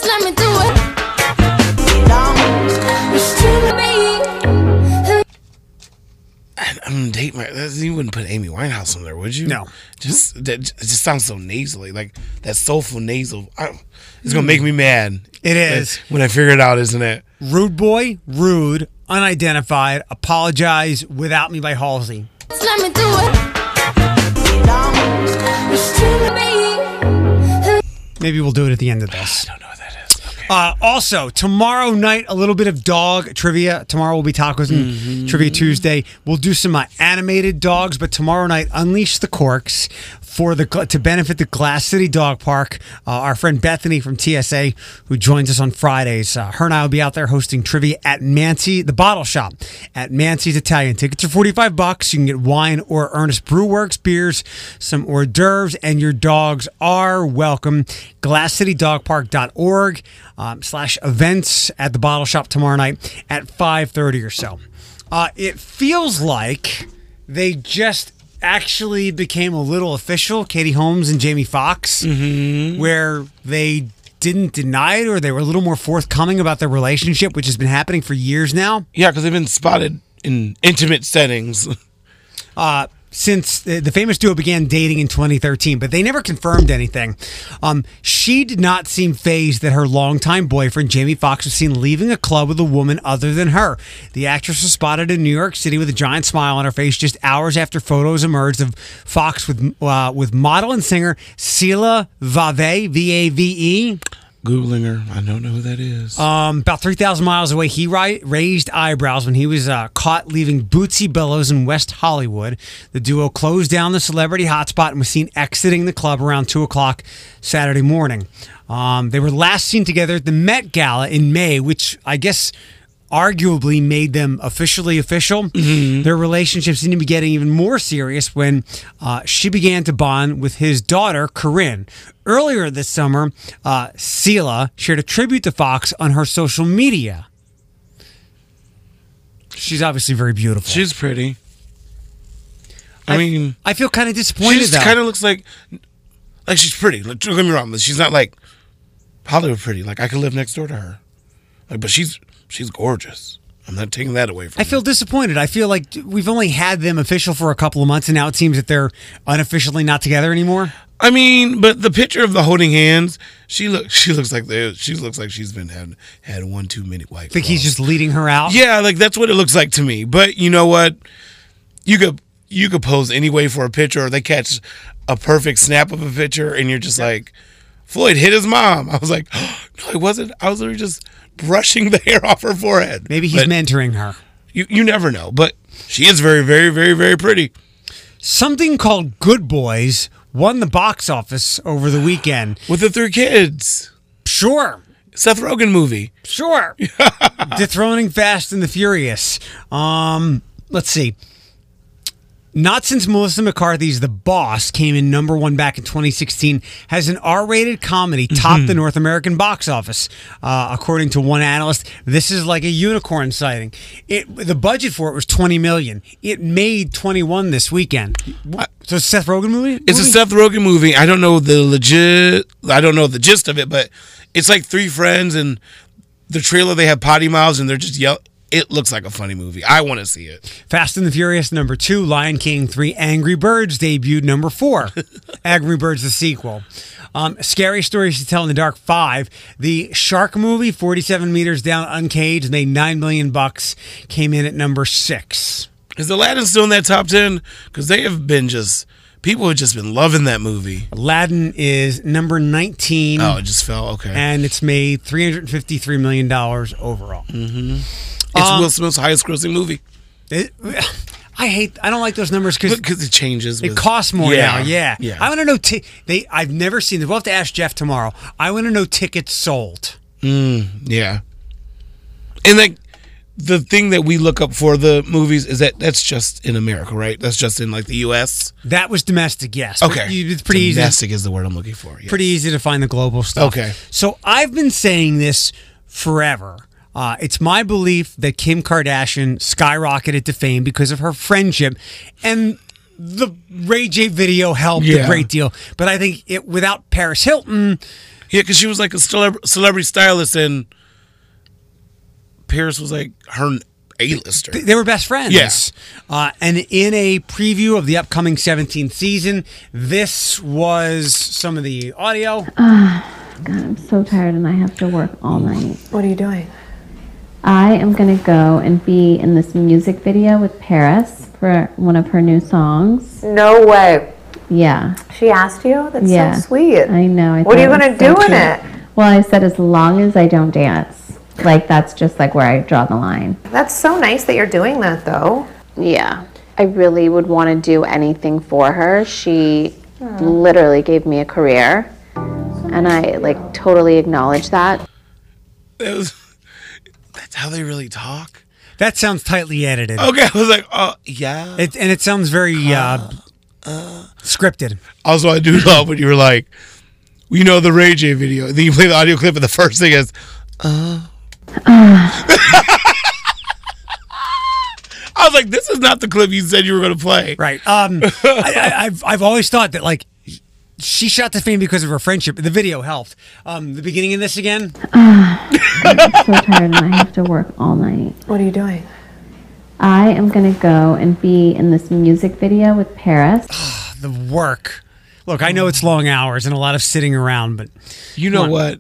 I'm um, date my you wouldn't put Amy Winehouse on there would you No. just that it just sounds so nasally like that soulful nasal I, it's gonna make me mad It is. when I figure it out isn't it Rude Boy, Rude, Unidentified, Apologize Without Me by Halsey. Let me do it. Get on. It's to me. Maybe we'll do it at the end of this. I don't know what that is okay Uh, also, tomorrow night, a little bit of dog trivia. Tomorrow will be Tacos and Trivia Tuesday. We'll do some uh, animated dogs, but tomorrow night, Unleash the Corks for the to benefit the Glass City Dog Park. Uh, our friend Bethany from TSA, who joins us on Fridays, uh, her and I will be out there hosting trivia at Mancy, the Bottle Shop at Mancy's Italian. Tickets are forty five bucks. You can get wine or Earnest Brew Works beers, some hors d'oeuvres, and your dogs are welcome. GlassCityDogPark.org um, slash events at the Bottle Shop tomorrow night at five thirty or so. Uh, it feels like they just actually became a little official, Katie Holmes and Jamie Foxx, where they didn't deny it or they were a little more forthcoming about their relationship, which has been happening for years now. yeah because they've been spotted in intimate settings uh, since the, the famous duo began dating in 2013, but they never confirmed anything. Um, she did not seem fazed that her longtime boyfriend, Jamie Foxx, was seen leaving a club with a woman other than her. The actress was spotted in New York City with a giant smile on her face just hours after photos emerged of Foxx with uh, with model and singer Sela Vave, V A V E. googling her I don't know who that is Um, about 3,000 miles away, he ri- raised eyebrows when he was uh, caught leaving Bootsy Bellows in West Hollywood. The duo closed down the celebrity hotspot and was seen exiting the club around 2 o'clock Saturday morning. Um, they were last seen together at the Met Gala in May, which I guess arguably made them officially official. Their relationship seemed to be getting even more serious when uh, she began to bond with his daughter, Corinne. Earlier this summer, uh, Sela shared a tribute to Foxx on her social media. She's obviously very beautiful. she's pretty I, mean I feel kind of she disappointed just kind of looks like like she's pretty like, don't get me wrong she's not like Hollywood pretty like I could live next door to her like but she's she's gorgeous I'm not taking that away from her. I feel disappointed. I feel like we've only had them official for a couple of months, and now it seems that they're unofficially not together anymore. I mean, but the picture of the holding hands, she look she looks like they she looks like she's been had had one too many white. Think he's just leading her out. yeah, like that's what it looks like to me. But you know what? You could you could pose anyway for a picture, or they catch a perfect snap of a picture, and you're just like, Floyd hit his mom. I was like, no, it wasn't. I was literally just brushing the hair off her forehead. Maybe he's But mentoring her. You you never know, but she is very very very very pretty. Something called Good Boys won the box office over the weekend. With the three kids, Sure. Seth Rogen movie. Sure. Dethroning Fast and the Furious. Um, let's see. Not since Melissa McCarthy's The Boss came in number one back in 2016 has an R-rated comedy topped the North American box office. Uh, according to one analyst, this is like a unicorn sighting. It the budget for it was 20 million. It made 21 this weekend. What? So it's a Seth Rogen movie. It's a? Seth Rogen movie. I don't know the legit. I don't know the gist of it, but it's like three friends and the trailer. They have potty mouths and they're just yell it looks like a funny movie. I want to see it. Fast and the Furious number two, Lion King three, Angry Birds debuted number four, Angry Birds the sequel. Um, Scary Stories to Tell in the Dark five, the Shark movie, forty seven meters down, uncaged, made nine million bucks, came in at number six. Is Aladdin still in that top ten? Because they have been just people have just been loving that movie. Aladdin is number nineteen. Oh, it just fell. Okay, and it's made three hundred fifty three million dollars overall. it's um, Will Smith's highest grossing movie It- I hate. I don't like those numbers because because it changes. It costs more Yeah, now. Yeah. yeah. I want to know. T- they. I've never seen this. We'll have to ask Jeff tomorrow. I want to know tickets sold. Yeah. And like the thing that we look up for the movies is that that's just in America, right? That's just in like the US. That was domestic. Yes. Okay. you- It's pretty easy. Domestic is the word I'm looking for. yes. Pretty easy to find the global stuff. Okay. So I've been saying this forever. Uh, it's my belief that Kim Kardashian skyrocketed to fame because of her friendship, and the Ray J video helped a great deal. But I think it without Paris Hilton, Yeah, because she was like a celeb- celebrity stylist and Paris was like her A-lister. they were best friends. Yes. Uh, and in a preview of the upcoming 17th season, this was some of the audio. God, I'm so tired and I have to work all night. What are you doing? I am going to go and be in this music video with Paris for one of her new songs. No way. Yeah. She asked you? That's Yeah. so sweet. I know. I What are you gonna so do in it? Well, I said as long as I don't dance. Like that's just like where I draw the line. That's so nice that you're doing that, though. Yeah. I really would want to do anything for her. She literally gave me a career. And I like totally acknowledge that. It was, that's how they really talk. That sounds tightly edited. Okay, I was like, oh yeah. It, and it sounds very uh, scripted. Also, I do love when you were like, you know, the Ray J video. Then you play the audio clip, and the first thing is, uh. I was like, this is not the clip you said you were going to play. Right. Um, I, I, I've I've always thought that like she shot to fame because of her friendship. The video helped. Um, the beginning of this again. I'm so tired and I have to work all night. What are you doing? I am going to go and be in this music video with Paris. The work. Look, I know it's long hours and a lot of sitting around, but You know what?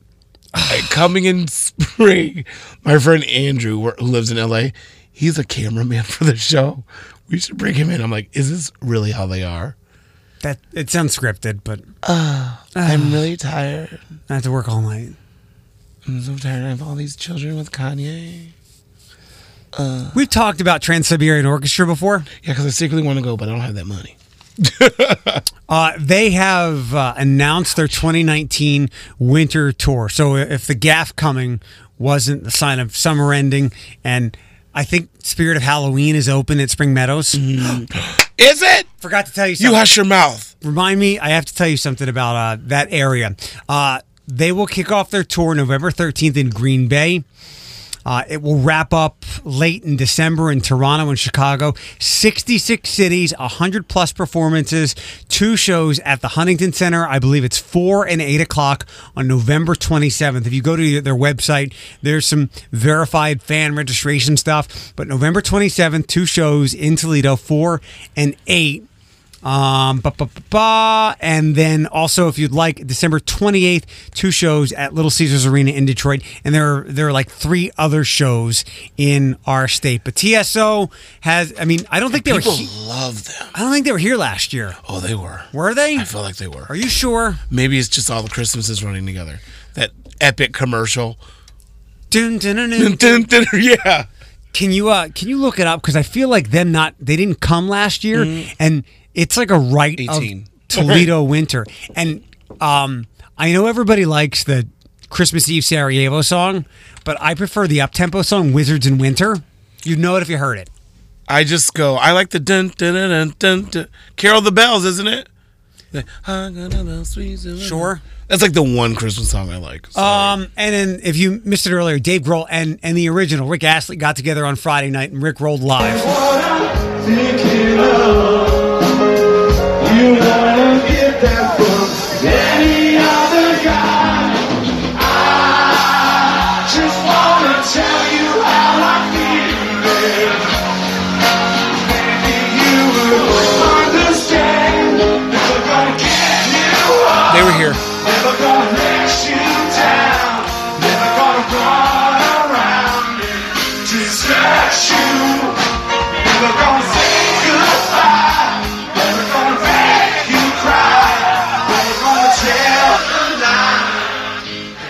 Coming in spring, my friend Andrew, who lives in LA, he's a cameraman for the show. We should bring him in. I'm like, is this really how they are? that it sounds scripted. But uh, I'm really tired. I have to work all night. I'm so tired. I have all these children with Kanye. Uh. We've talked about Trans Siberian Orchestra before. Yeah, because I secretly want to go, but I don't have that money. Uh, they have uh, announced their 2019 winter tour. So if the GAF coming wasn't the sign of summer ending, and I think Spirit of Halloween is open at Spring Meadows. Is it? Forgot to tell you You hush your mouth. Remind me, I have to tell you something about uh, that area. Uh, they will kick off their tour November 13th in Green Bay. Uh, it will wrap up late in December in Toronto and Chicago. 66 cities, 100 plus performances, two shows at the Huntington Center. I believe it's 4 and 8 o'clock on November 27th. If you go to their website, there's some verified fan registration stuff. But November 27th, two shows in Toledo, 4 and 8. Um, ba, ba, and then also, if you'd like, December 28th, two shows at Little Caesars Arena in Detroit, and there are, there are like three other shows in our state. But TSO has, I mean, I don't think they were, People he- love them. I don't think they were here last year. Oh, they were. Were they? I feel like they were. Are you sure? Maybe it's just all the Christmases running together. That epic commercial. Dun, dun, dun, dun. Dun, dun, dun, yeah. Can you uh can you look it up because I feel like them not they didn't come last year and it's like a right 18. of Toledo winter and um I know everybody likes the Christmas Eve Sarajevo song but I prefer the uptempo song Wizards in Winter. You'd know it if you heard it. I just go, I like the dun dun dun dun dun. dun. Carol the Bells, isn't it? The, "Hung on a bell, sweet summer." Sure. That's like the one Christmas song I like. Sorry. Um and then if you missed it earlier, Dave Grohl and and the original Rick Astley got together on Friday night and Rick rolled live. That from any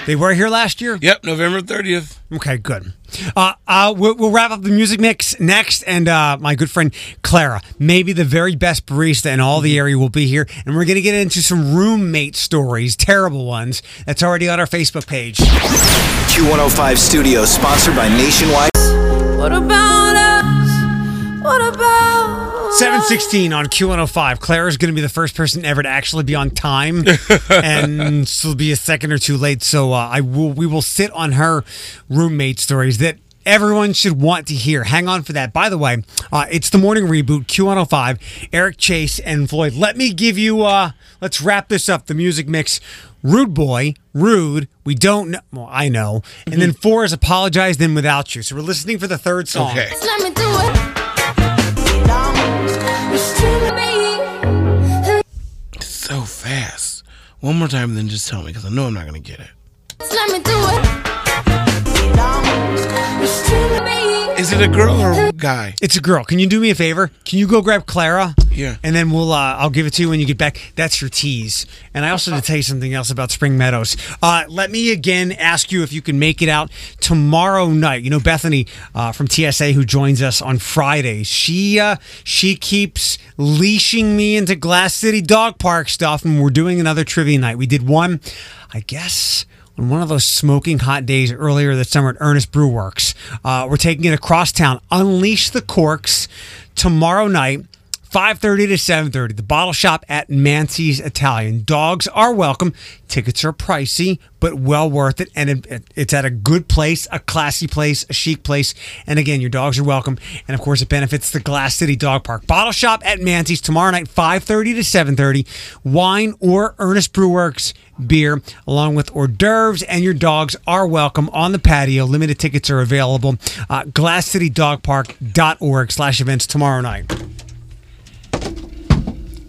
They were here last year? Yep, November 30th. Okay, good. Uh, uh, we'll, we'll wrap up the music mix next, and uh, my good friend Clara, maybe the very best barista in all the area, will be here, and we're going to get into some roommate stories, terrible ones. That's already on our Facebook page. Q105 Studios, sponsored by Nationwide. What about us? What about 716 on Q105. is going to be the first person ever to actually be on time, and she'll be a second or two late. So uh, I will. We will sit on her roommate stories that everyone should want to hear. Hang on for that. By the way, uh, it's the morning reboot Q105. Eric Chase and Floyd. Let me give you. Uh, let's wrap this up. The music mix. Rude boy, rude. We don't know. Well, I know. And then four is apologize. Then without you. So we're listening for the third song. Okay. So fast. One more time, then just tell me because I know I'm not going to get it. Let me do it. Is it a girl or a guy? It's a girl. Can you do me a favor? Can you go grab Clara? Yeah. And then we'll uh, I'll give it to you when you get back. That's your tease. And I also to tell you something else about Spring Meadows. Uh, let me again ask you if you can make it out tomorrow night. You know Bethany uh, from TSA who joins us on Fridays. She uh, she keeps leashing me into Glass City Dog Park stuff, and we're doing another trivia night. We did one, I guess on one of those smoking hot days earlier this summer at Earnest Brew Works. Uh, we're taking it across town. Unleash the corks tomorrow night. 5:30 to 7:30. The bottle shop at Mancy's Italian. Dogs are welcome. Tickets are pricey, but well worth it and it, it- it's at a good place, a classy place, a chic place. And again, your dogs are welcome and of course it benefits the Glass City Dog Park. Bottle shop at Mancy's tomorrow night 5:30 to 7:30. Wine or Earnest Brew Works beer along with hors d'oeuvres and your dogs are welcome on the patio. Limited tickets are available. Uh, glasscitydogpark.org slash events tomorrow night.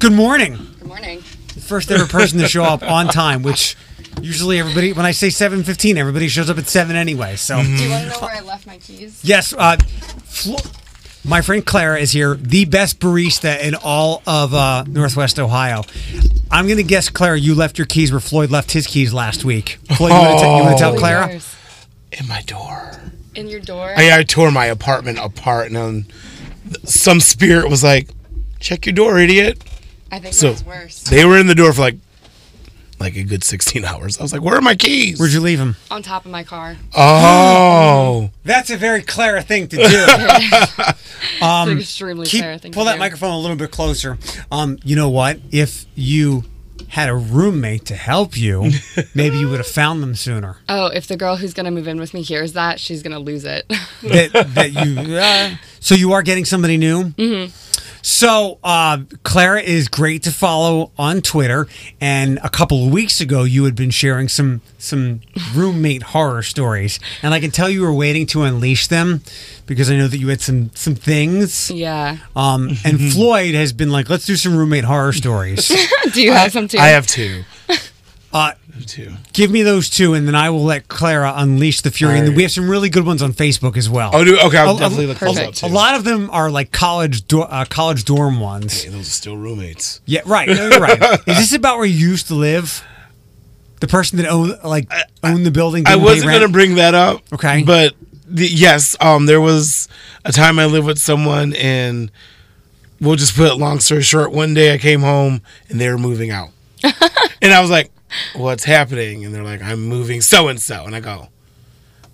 Good morning. Good morning. First ever person to show up on time, which usually everybody, when I say 7.15, everybody shows up at 7 anyway. So, Do you want to know where I left my keys? yes, uh, Flo- my friend Clara is here, the best barista in all of uh, Northwest Ohio. I'm going to guess, Clara, you left your keys where Floyd left his keys last week. Floyd, you want to Oh. tell Clara? Yours. In my door. In your door? I, I tore my apartment apart, and then some spirit was like, "Check your door, idiot." I think So mine's worse. they were in the door for like, like a good 16 hours. I was like, "Where are my keys?" Where'd you leave them? On top of my car. Oh, That's a very Clara thing to do. it's extremely Keep, fair thing pull to that do. microphone a little bit closer. Um, you know what? If you had a roommate to help you, maybe you would have found them sooner. Oh, if the girl who's going to move in with me hears that, she's going to lose it. That, that you. Uh, so you are getting somebody new. Mm-hmm. So uh, Clara is great to follow on Twitter, and a couple of weeks ago you had been sharing some some roommate horror stories, and I can tell you were waiting to unleash them because I know that you had some some things. yeah. Um, and Floyd has been like, let's do some roommate horror stories. Do you have some too? I have two. Uh, I have two. give me those two, and then I will let Clara unleash the fury. And we have some really good ones on Facebook as well. Oh, do okay. I'll A- a- definitely look those up too. A lot of them are like college do- uh, college dorm ones. Hey, those are still roommates. Yeah, right. No, you're right. Is this about where you used to live? The person that owned like owned the building. I wasn't gonna bring that up. Okay. But the, yes, um, there was a time I lived with someone, and we'll just put long story short. One day I came home and they were moving out, and I was like, "What's happening?" And they're like, "I'm moving so and so," and I go,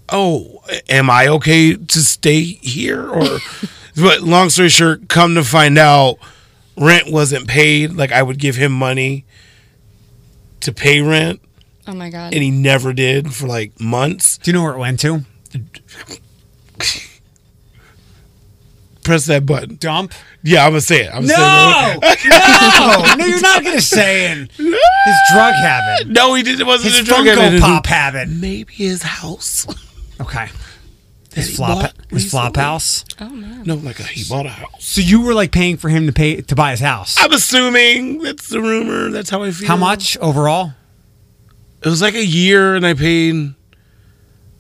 "Oh, am I okay to stay here?" Or, but long story short, come to find out, rent wasn't paid. Like I would give him money to pay rent oh my God. and he never did for like months. Do you know where it went to? Press that button. Dump. Yeah, I'm gonna say it. I'm No, no, no. You're not gonna say it. His drug habit. no, he didn't. It wasn't His a drug Funko habit. Pop habit. Maybe his house. Okay. His flop. His flop house. oh man. No, like a, he bought a house. So you were like paying for him to pay to buy his house. I'm assuming that's the rumor. That's how I feel. How much overall? It was like a year, and I paid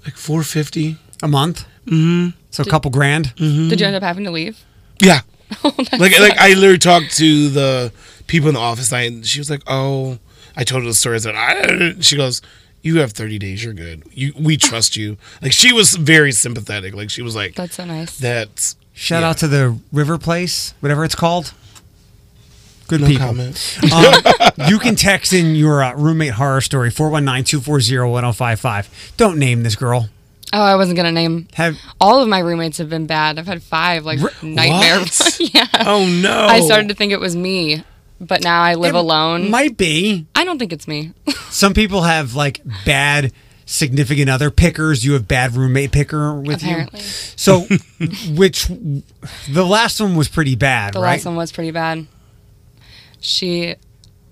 like four fifty. A month. Mm-hmm. So a couple grand. Did you end up having to leave? Yeah. like like I literally talked to the people in the office, and she was like, "Oh," I told her the story. I said, I, "She goes, You have 30 days. You're good. You, we trust you. Like she was very sympathetic. Like she was like, That's so nice. "That's Shout Yeah. out to the River Place, whatever it's called. Good no people. comment." Um, you can text in your uh, roommate horror story 419-240-1055. Don't name this girl. Oh, I wasn't gonna name. Have All of my roommates have been bad. I've had five like nightmare. What? yeah. Oh no! I started to think it was me, but now I live alone. might be. I don't think it's me. Some people have like bad significant other pickers. You have bad roommate picker with you. Apparently. you. So, which the last one was pretty bad, The right? last one was pretty bad. She,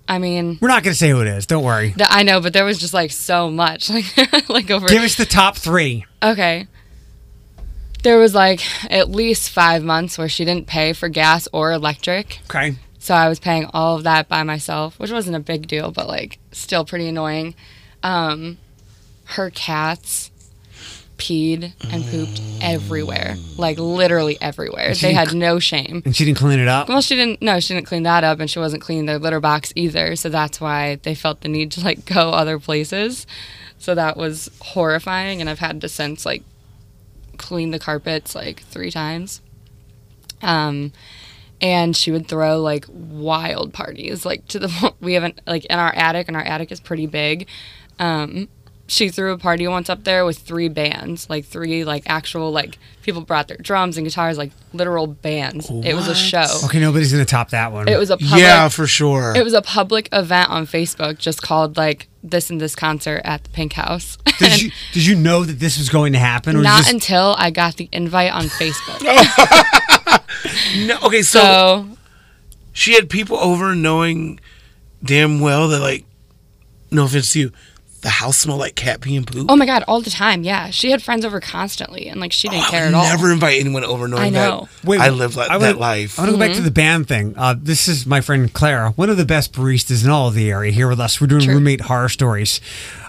I mean, We're not going to say who it is. Don't worry. th- I know, but there was just like so much, like like over. Give us the top three. Okay. There was like at least five months where she didn't pay for gas or electric. Okay. So I was paying all of that by myself, which wasn't a big deal, but like still pretty annoying. Um, her cats peed and pooped everywhere, like literally everywhere. They had no shame. And she didn't clean it up. Well, she didn't. No, she didn't clean that up, and she wasn't cleaning their litter box either. So that's why they felt the need to like go other places. So that was horrifying, and I've had to since like clean the carpets like three times. Um, and she would throw like wild parties, like to the we haven't like in our attic, and our attic is pretty big. Um, she threw a party once up there with three bands, like three like actual like people brought their drums and guitars, like literal bands. It was a show. Okay, nobody's going to top that one. It was a public, yeah, for sure. it was a public event on Facebook, just called like this and this concert at the Pink House. did you did you know that this was going to happen? Or Not just, until I got the invite on Facebook. no, okay, so, so she had people over knowing damn well that like, no offense to you, the house smelled like cat pee and poop. Oh my god, all the time. Yeah, she had friends over constantly, and like she didn't I care would at all. never invite anyone over knowing I know. that I live like I that life. I want to go back to the band thing. Uh, this is my friend Clara, one of the best baristas in all of the area, here with us. We're doing True. roommate horror stories.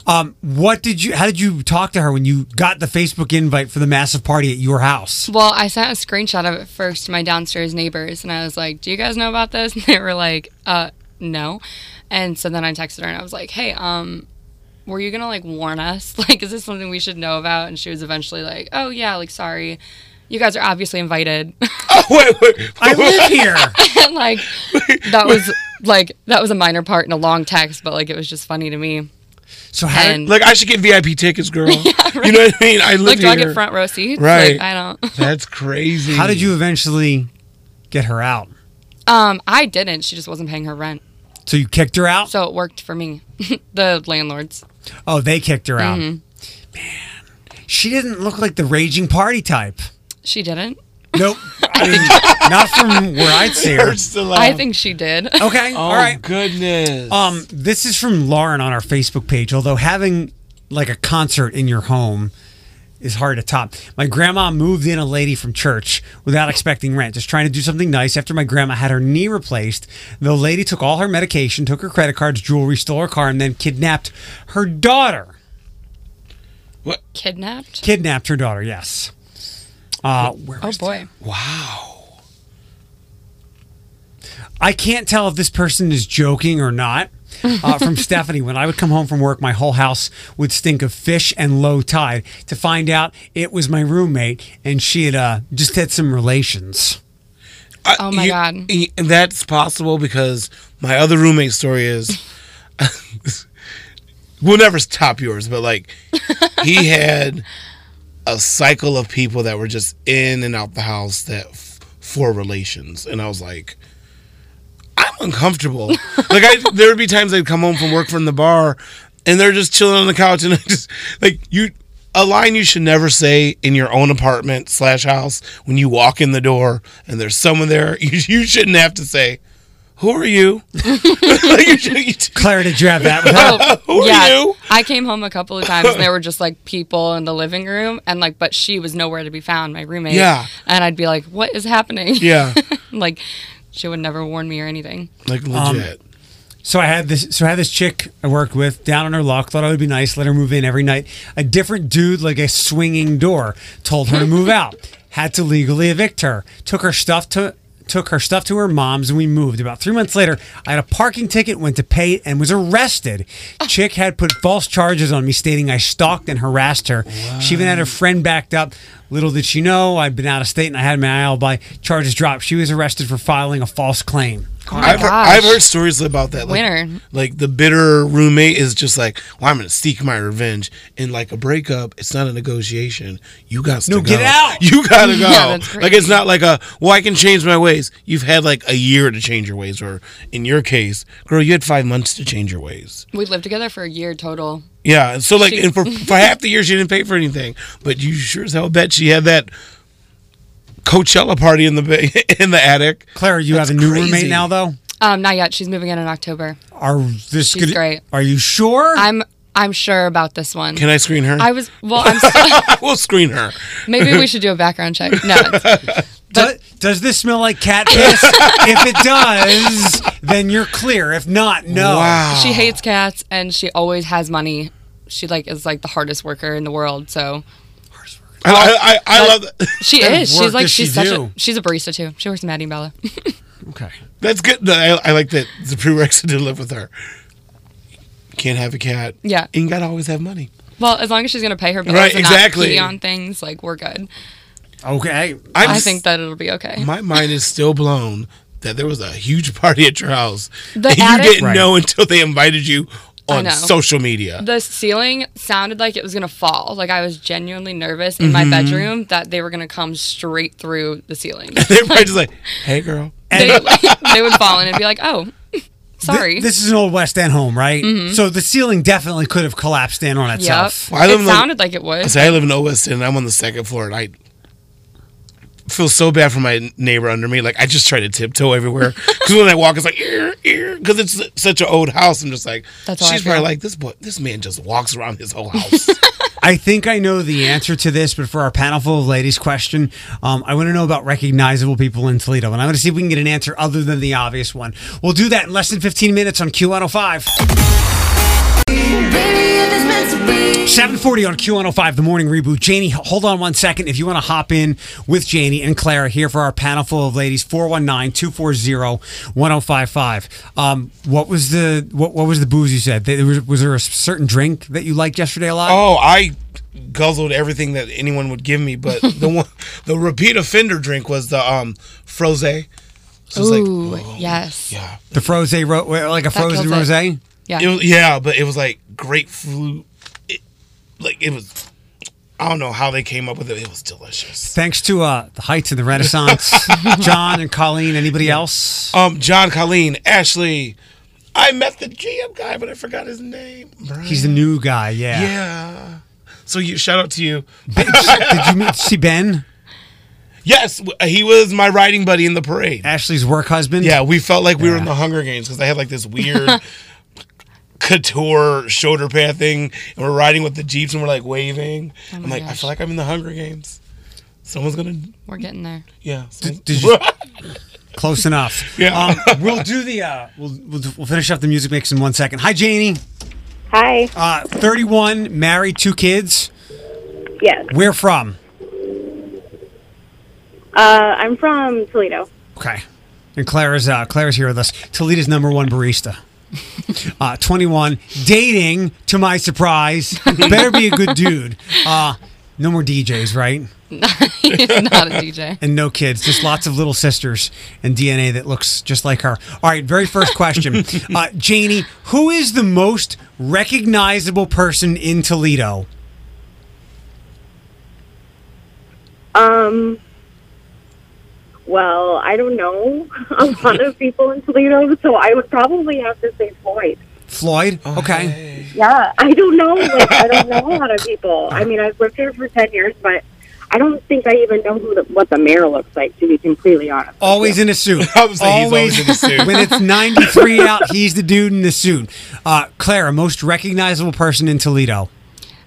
Um, what did you? How did you talk to her when you got the Facebook invite for the massive party at your house? Well, I sent a screenshot of it first to my downstairs neighbors, and I was like, "Do you guys know about this?" And they were like, "Uh, no." And so then I texted her, and I was like, "Hey, um, were you gonna like warn us? Like, is this something we should know about?" And she was eventually like, "Oh yeah, like sorry." You guys are obviously invited. wait, wait, I live here. and like that was like that was a minor part in a long text, but like it was just funny to me. So how? And like I should get VIP tickets, girl. Yeah, You know what I mean? I live like, do here. I get front row seats? Right. Like, I don't. That's crazy. how did you eventually get her out? Um, I didn't. She just wasn't paying her rent, So you kicked her out? so it worked for me. the landlords. Oh, they kicked her out. Mm-hmm. Man, she didn't look like the raging party type. She didn't. Nope. I mean, not from where I'd see her. Hurts to laugh. I think she did. Okay. Oh all right. goodness. Um, this is from Lauren on our Facebook page. Although having like a concert in your home is hard to top. My grandma moved in a lady from church without expecting rent, just trying to do something nice. After my grandma had her knee replaced, the lady took all her medication, took her credit cards, jewelry, stole her car, and then kidnapped her daughter. What? Kidnapped. Kidnapped her daughter. Yes. Uh, where Oh is boy. wow. I can't tell if this person is joking or not. Uh, from Stephanie, when I would come home from work, my whole house would stink of fish and low tide. To find out it was my roommate, and she had uh, just had some relations. I- Oh my God. y- And that's possible because my other roommate story is we'll never top yours, but like he had a cycle of people that were just in and out the house that f- for relations, and I was like. I'm uncomfortable. like I, there would be times I'd come home from work from the bar, and they're just chilling on the couch, and I just like you. A line you should never say in your own apartment slash house when you walk in the door and there's someone there. You, you shouldn't have to say, "Who are you?" like you should, you, Claire, did you have that with her? Oh, Who are oh, you? I came home a couple of times and there were just like people in the living room and like but she was nowhere to be found, my roommate. Yeah. And I'd be like, What is happening? yeah, like she would never warn me or anything. like um, legit. So I had this. So I had this chick I worked with down on her luck. Thought I would be nice, let her move in every night. A different dude, like a swinging door, told her to move out. Had to legally evict her. Took her stuff to took her stuff to her mom's and we moved. About three months later, I had a parking ticket, went to pay it, and was arrested. Ah. Chick had put false charges on me, stating I stalked and harassed her. She even had her friend backed up. Little did she know I'd been out of state and I had my alibi. Charges dropped. She was arrested for filing a false claim. I've, heard. I've heard stories about that. Like, Winner. Like the bitter roommate is just like, well, I'm going to seek my revenge. In like a breakup, it's not a negotiation. You got to No, go. get out. You got to go. Yeah, like it's not like a, well, I can change my ways. You've had like a year to change your ways, or in your case, girl, you had five months to change your ways. We lived together for a year total. Yeah. So like, She- and for for half the year she didn't pay for anything, but you sure as hell bet she had that Coachella party in the in the attic. Clara, you That's have a new crazy. roommate now, though. Um, not yet. She's moving in in October. Are this She's gonna- great. Are you sure? I'm I'm sure about this one. Can I screen her? I was well. I'm still, we'll screen her. maybe we should do a background check. No, it's, Do- does this smell like cat piss? if it does, then you're clear. If not, no. Wow. she hates cats and she always has money. She like is like the hardest worker in the world. So I, I, I, I love that. she is. work She's like does she she's such do? a she's a barista too. She works in Maddie and Bella. Okay. That's good. I, I like that. It's a prerequisite to live with her. Can't have a cat. Yeah. And you gotta always have money. Well, as long as she's gonna pay her bills Right, and exactly. not pee on things, like we're good. Okay. I'm I s- think that it'll be okay. my mind is still blown that there was a huge party at your house. The and attic- you didn't Right. know until they invited you I on social media. the ceiling sounded like it was gonna fall. Like I was genuinely nervous in my Mm-hmm. bedroom that they were gonna come straight through the ceiling. they were probably just like, "Hey, girl." they, they would fall in and be like, "Oh, sorry." Th- this is an old West End home, right? So the ceiling definitely could have collapsed in on yep. itself. Well, I live It in sounded like it I say I live in Old West End. I'm on the second floor, and I feel so bad for my neighbor under me. Like I just try to tiptoe everywhere because when I walk, it's like ear ear because it's such an old house. I'm just like, That's how she's probably like this boy. This man just walks around his whole house. I think I know the answer to this, but for our panel full of ladies question, um, I want to know about recognizable people in Toledo, and I'm going to see if we can get an answer other than the obvious one. We'll do that in less than 15 minutes on Q105. Baby, if it's meant to be. 740 on Q105, the morning reboot. Janie, hold on one second. If you want to hop in with Janie and Clara here for our panel full of ladies, 419 240 1055. Um, What was the what, what was the booze you said? There was, was there a certain drink that you liked yesterday a lot? oh, I guzzled everything that anyone would give me, but the one, the repeat offender drink was the um frosé. So it's like, Ooh, oh, yes. yeah, The frosé, ro- like a frozen kills it. rose? Yeah. it was, yeah, but it was like grapefruit. Like it was. I don't know how they came up with it. It was delicious. Thanks to uh, the Heights and the Renaissance, John and Colleen. Anybody else? Um, John Colleen, Ashley. I met the GM guy, but I forgot his name. Brian. He's the new guy. Yeah. Yeah. So you shout out to you. Did you meet, see Ben, Yes, he was my riding buddy in the parade. Ashley's work husband? Yeah, we felt like we were in the Hunger Games because I had like this weird couture shoulder pad thing, and we're riding with the jeeps and we're like waving. I'm like, I feel like I'm in the Hunger Games. Someone's gonna, We're getting there. yeah. someone- did you- Close enough. Yeah. Um, we'll do the. Uh, we'll, we'll we'll finish up the music mix in one second. Hi, Janie. Hi. Uh, 31, married, two kids. Yes. Where from? Uh, I'm from Toledo. Okay. And Clara's uh, Clara's here with us. Toledo's number one barista. Uh, 21, dating. To my surprise, better be a good dude. Uh, no more DJs, right? He's not a DJ. and no kids, just lots of little sisters and DNA that looks just like her. All right, very first question. uh, Janie, who is the most recognizable person in Toledo? Um. Well, I don't know a lot of people in Toledo, so I would probably have to say Floyd. Floyd? Okay. Yeah, I don't know. Like, I don't know a lot of people. I mean, I've lived here for ten years, but I don't think I even know who the, what the mayor looks like. To be completely honest. Always you. in a suit. I was always in a suit. when it's 93 out, he's the dude in the suit. Uh, Clara, most recognizable person in Toledo.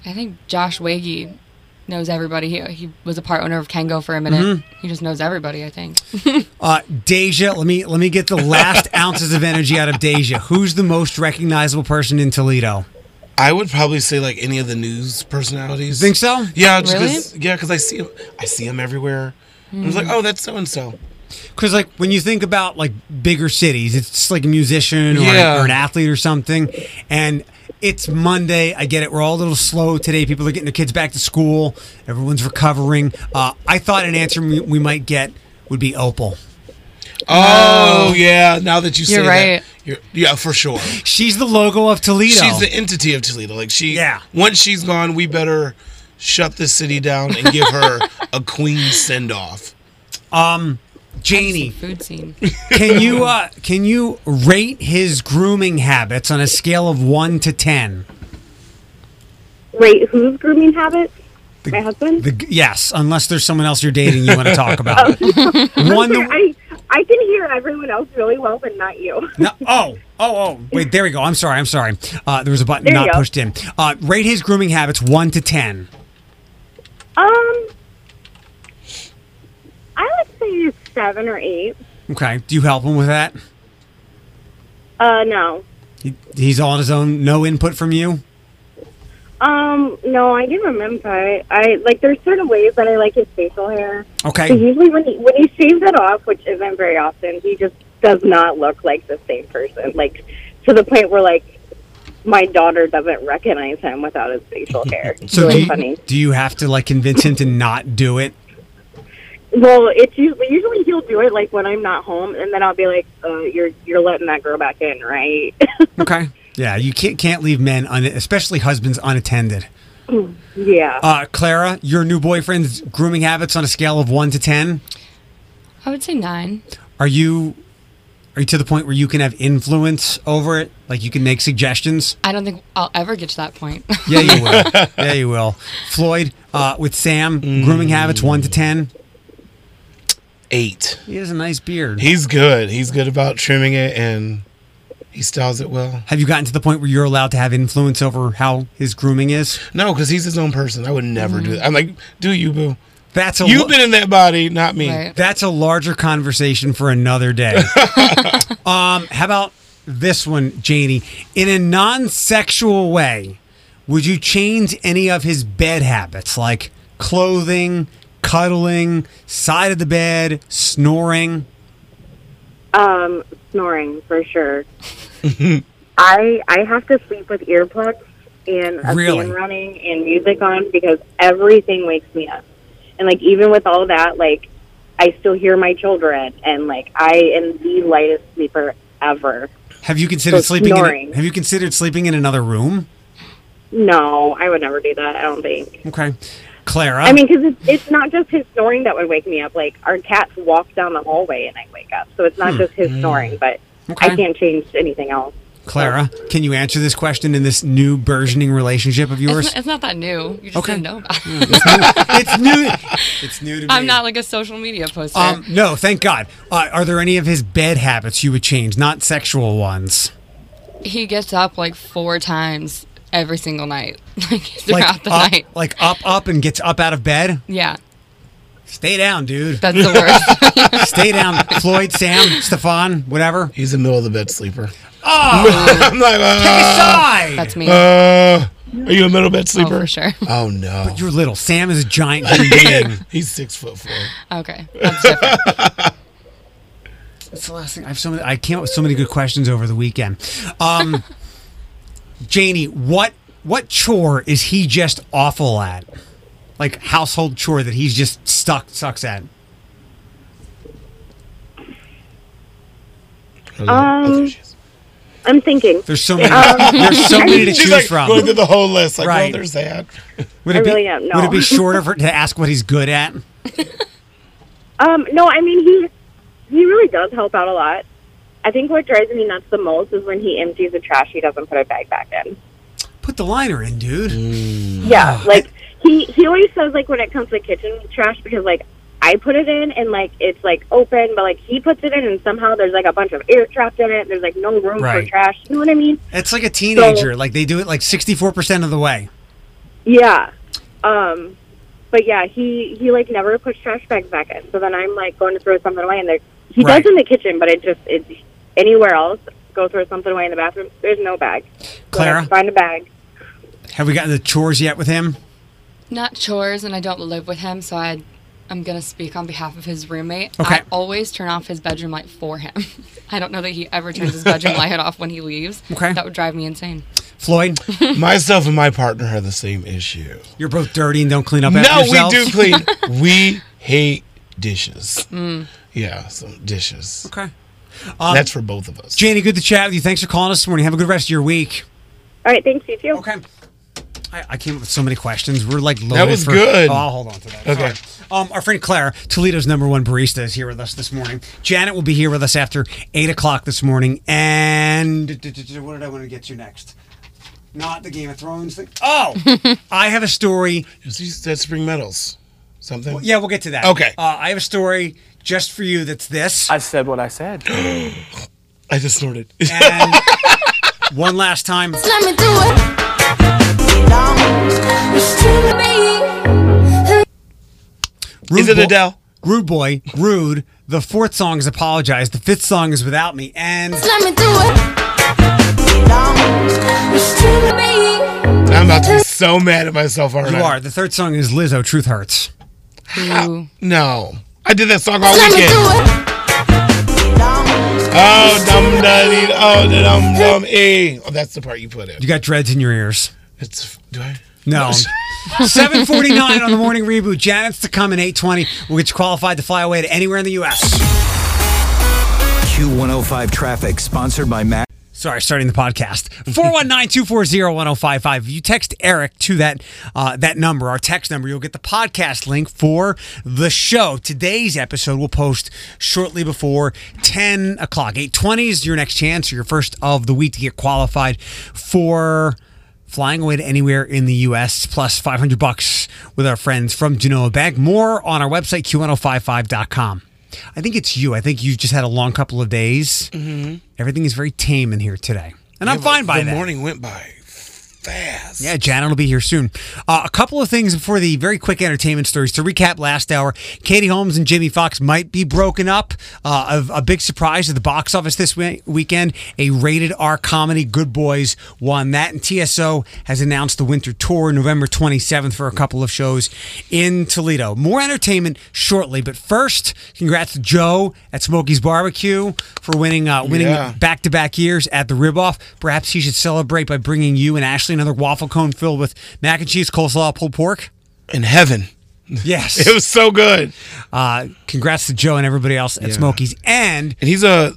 I think Josh Wagey knows everybody. He, he was a part owner of Kengo for a minute. He just knows everybody, I think. Uh, Deja, let me let me get the last ounces of energy out of Deja. Who's the most recognizable person in Toledo? I would probably say like any of the news personalities. Think so? Yeah, just Really? 'cause- yeah, because I see him. I see him everywhere. I was like, oh, that's so and so. Because like when you think about like bigger cities, it's just like a musician or, Yeah. or an athlete or something, and it's Monday. I get it. We're all a little slow today. People are getting their kids back to school. Everyone's recovering. Uh, I thought an answer we, we might get would be Opal. Oh, yeah. Now that you say You're right. that, you're, yeah, for sure. She's the logo of Toledo. She's the entity of Toledo. Like she, Yeah. Once she's gone, we better shut this city down and give her a queen send off. Janie. Food scene. Can you uh, can you rate his grooming habits on a scale of one to ten? Wait, whose grooming habits? My husband? The, yes, unless there's someone else you're dating you want to talk about. One to- I, I can hear everyone else really well, but not you. No, oh, oh, oh. Wait, there we go. I'm sorry. I'm sorry. Uh, there was a button There not pushed in. Uh, rate his grooming habits one to ten. Um, I would say seven or eight. Okay. Do you help him with that? Uh, no. He, he's all on his own. No input from you. Um, no, I give him input. I like there's certain ways that I like his facial hair. Okay. So usually when he when he shaves it off, which isn't very often, he just does not look like the same person. Like to the point where like my daughter doesn't recognize him without his facial hair. It's So do you, funny. do you have to like convince him to not do it? Well, it's usually usually he'll do it like when I'm not home, and then I'll be like, uh, "You're you're letting that girl back in, right?" Okay. Yeah, you can't can't leave men, un, especially husbands, unattended. yeah. Uh, Clara, your new boyfriend's grooming habits on a scale of one to ten. I would say nine. Are you are you to the point where you can have influence over it? Like you can make suggestions? I don't think I'll ever get to that point. Yeah, you will. yeah, you will. Floyd, uh, with Sam, grooming habits one to ten. Eight. He has a nice beard. He's good. He's good about trimming it and he styles it well. have you gotten to the point where you're allowed to have influence over how his grooming is? No, because he's his own person. I would never do that. I'm like, do you, boo? That's a You've lo- been in that body, not me. Right. That's a larger conversation for another day. um, how about this one, Janie? In a non-sexual way, would you change any of his bed habits, like clothing, cuddling, side of the bed, snoring? Um, snoring for sure. I I have to sleep with earplugs and a Really? fan running and music on because everything wakes me up. And like even with all that, like I still hear my children and like I am the lightest sleeper ever. Have you considered So sleeping? In, snoring. have you considered sleeping in another room? No, I would never do that. I don't think. Okay, Clara. I mean, because it's, it's not just his snoring that would wake me up. Like our cats walk down the hallway and I wake up, so it's not just his snoring. But Hmm. Okay. I can't change anything else. Clara, can you answer this question in this new burgeoning relationship of It's yours? not, it's not that new. You just Okay. didn't know about it. it's new. It's new to me. I'm not like a social media poster. Um, no, thank God. Uh, are there any of his bed habits you would change, not sexual ones? he gets up like four times every single night, like throughout like the up, night. like up, up, and gets up out of bed. Yeah, Stay down, dude. that's the worst. Stay down, Floyd, Sam, Stefan, whatever. He's a middle of the bed sleeper. Oh, I'm like, uh, take a side. that's me. uh, are you a middle bed sleeper? oh, sleeper? for sure. Oh, no. But You're little. Sam is a giant human being. He's six foot four. Okay, that's different. That's the last thing. I have so many. I came up with so many good questions over the weekend. Um, Janie, what what chore is he just awful at? Like household chore that he's just stuck sucks at. Um, I'm thinking. There's so many. there's so many to choose like from. going through the whole list. Like, Right. well, there's that. Would I it be, really am, no. Would it be shorter for, to ask what he's good at? Um, no, I mean he he really does help out a lot. I think what drives me nuts the most is when he empties the trash. He doesn't put a bag back in. Put the liner in, dude. Yeah, like he he always says like when it comes to kitchen trash because like I put it in and like it's like open, but like he puts it in and somehow there's like a bunch of air trapped in it. There's like no room Right. for trash. You know what I mean? It's like a teenager. like they do it like 64% of the way. Yeah. Um, but yeah, he he like never puts trash bags back in. So then I'm like going to throw something away, and there he Right. does in the kitchen, but it just it's anywhere else. Go throw something away in the bathroom. There's no bag. So Clara? to find a bag. Have we gotten the chores yet with him? Not chores, and I don't live with him, so I I'm gonna speak on behalf of his roommate. Okay. I always turn off his bedroom light for him. I don't know that he ever turns his bedroom light off when he leaves. Okay. That would drive me insane. Floyd, Myself and my partner have the same issue. you're both dirty and don't clean up after No, we do clean. we hate dishes. Mm. Yeah, some dishes. Okay. That's for both of us. Janie, good to chat with you. Thanks for calling us this morning. Have a good rest of your week. All right, thanks you too. Okay. I, I came up with so many questions. We're like loaded That was for- good. Oh, I'll hold on to that. Okay. All right. Um, our friend Claire, Toledo's number one barista, is here with us this morning. Janet will be here with us after eight o'clock this morning. And what did I want to get to next? Not the Game of Thrones thing. Oh, I have a story. You said Spring Meadows. Something? Yeah, we'll get to that. Okay. Uh, I have a story just for you. That's this. I said what I said. I just snorted. And one last time. Let me do it. You're still me. Rude Is it Bo- Adele? Rude boy, rude. The fourth song is apologize. The fifth song is without me. And Let me do it. You're still me. I'm about to be so mad at myself already. you are. The third song is Lizzo. Truth hurts. Ooh. No. I did that song all Let me weekend. do it. Oh, dum dum oh, the dum dum e. Eh. Oh, that's the part you put in. You got dreads in your ears. It's do I? No. 749 on the morning reboot. Janet's to come in 820. We'll get you qualified to fly away to anywhere in the U.S. Q105 traffic sponsored by Mac. Sorry, starting the podcast. 419-240-1055. If you text Eric to that uh, that number, our text number, you'll get the podcast link for the show. Today's episode will post shortly before 10 o'clock. 820 is your next chance, or your first of the week to get qualified for flying away to anywhere in the U.S. plus 500 bucks with our friends from Genoa Bank. More on our website, q1055.com. I think it's you. I think you just had a long couple of days. Mm-hmm. Everything is very tame in here today. And I'm fine by the that. morning went by fast. Yeah, Janet will be here soon. Uh, a couple of things before the very quick entertainment stories. To recap last hour, Katie Holmes and Jamie Foxx might be broken up. Uh, a, a big surprise at the box office this we- weekend. A rated R comedy, Good Boys, won that. And TSO has announced the winter tour November 27th for a couple of shows in Toledo. More entertainment shortly. But first, congrats to Joe at Smokey's Barbecue for winning uh, winning back to back years at the Rib Off. Perhaps he should celebrate by bringing you and Ashley another waffle cone filled with mac and cheese, coleslaw, pulled pork. In heaven. Yes. It was so good. Uh, congrats to Joe and everybody else at Yeah. Smokies. And And he's a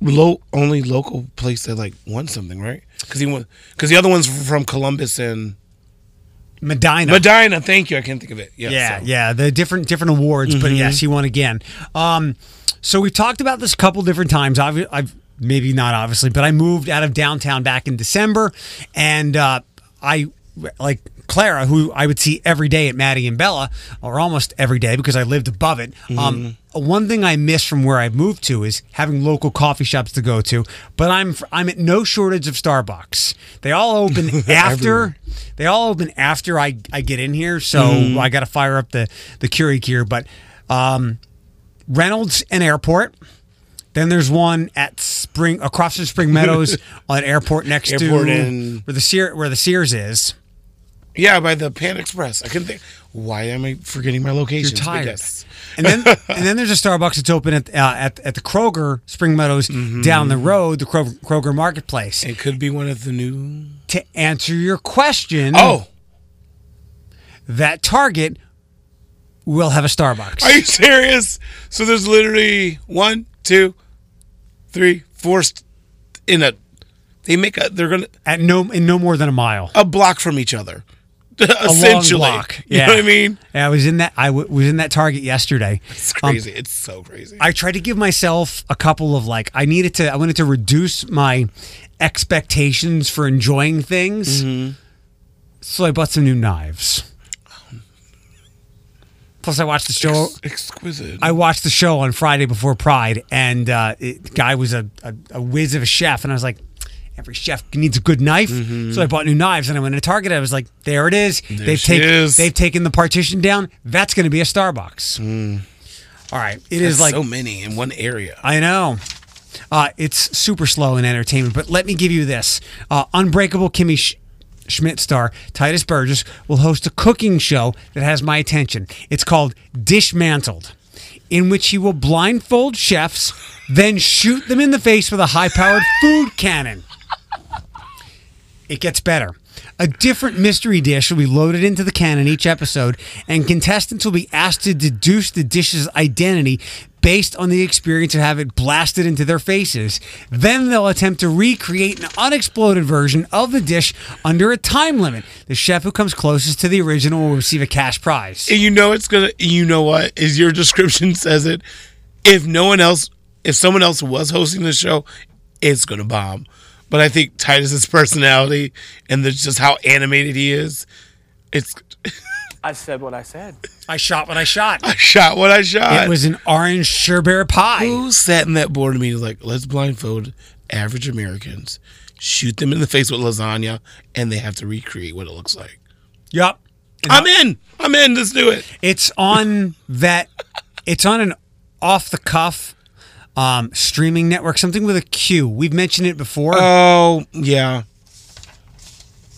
low only local place that like won something, right? Because he won. Because the other one's from Columbus and Medina. Medina. Thank you. I can't think of it. Yeah. yeah, so. yeah, the different different awards, but yes, he won again. Um, so we've talked about this a couple different times. I've, I've maybe not obviously, but I moved out of downtown back in December, and uh, I like Clara, who I would see every day at Maddie and Bella, or almost every day because I lived above it. Um, one thing I miss from where I moved to is having local coffee shops to go to. But I'm I'm at no shortage of Starbucks. They all open after. They all open after I, I get in here, so I got to fire up the the Curie gear. But um, Reynolds and Airport. Then there's one at Spring across from Spring Meadows on Airport next Airport to and- where the Sear, where the Sears is. Yeah, by the Pan Express. I couldn't think. Why am I forgetting my location? You're tired. And then and then there's a Starbucks that's open at uh, at, at the Kroger Spring Meadows down the road, the Kroger, Kroger Marketplace. It could be one of the new. to answer your question, Oh, that Target will have a Starbucks. are you serious? So there's literally one, two, three, four st- in a. They make a. They're gonna at no in no more than a mile. a block from each other. A long Essentially, block. You Yeah. know what I mean? Yeah, I was in that. I w- was in that Target yesterday. It's Um, crazy. it's so crazy. I tried to give myself a couple of like I needed to I wanted to reduce my expectations for enjoying things. Mm-hmm. So I bought some new knives. Plus I watched the show Ex- exquisite. I watched the show on Friday before Pride and uh it, the guy was a, a, a whiz of a chef and I was like every chef needs a good knife. Mm-hmm. So I bought new knives and I went to Target. I was like, there it is. they've she taken is. they've taken the partition down. That's gonna be a Starbucks. All right. It is There's like so many in one area. I know. Uh, it's super slow in entertainment, but let me give you this: uh, Unbreakable Kimmy Sh- Schmidt star Titus Burgess will host a cooking show that has my attention. It's called Dishmantled, in which he will blindfold chefs, then shoot them in the face with a high powered food cannon. It gets better. A different mystery dish will be loaded into the cannon each episode, and contestants will be asked to deduce the dish's identity based on the experience of having it blasted into their faces. Then they'll attempt to recreate an unexploded version of the dish under a time limit. The chef who comes closest to the original will receive a cash prize. You know it's gonna. You know what? Is your description says it. If no one else, if someone else was hosting the show, it's gonna bomb. But I think Titus's personality and the, just how animated he is, it's. I said what I said. I shot what I shot. I shot what I shot. It was an orange sherbet pie. Who sat in that board meeting like, let's blindfold average Americans, shoot them in the face with lasagna, and they have to recreate what it looks like. Yup. I'm in. I'm in. Let's do it. It's on that. It's on an off the cuff um, streaming network, something with a Q. We've mentioned it before, Oh yeah.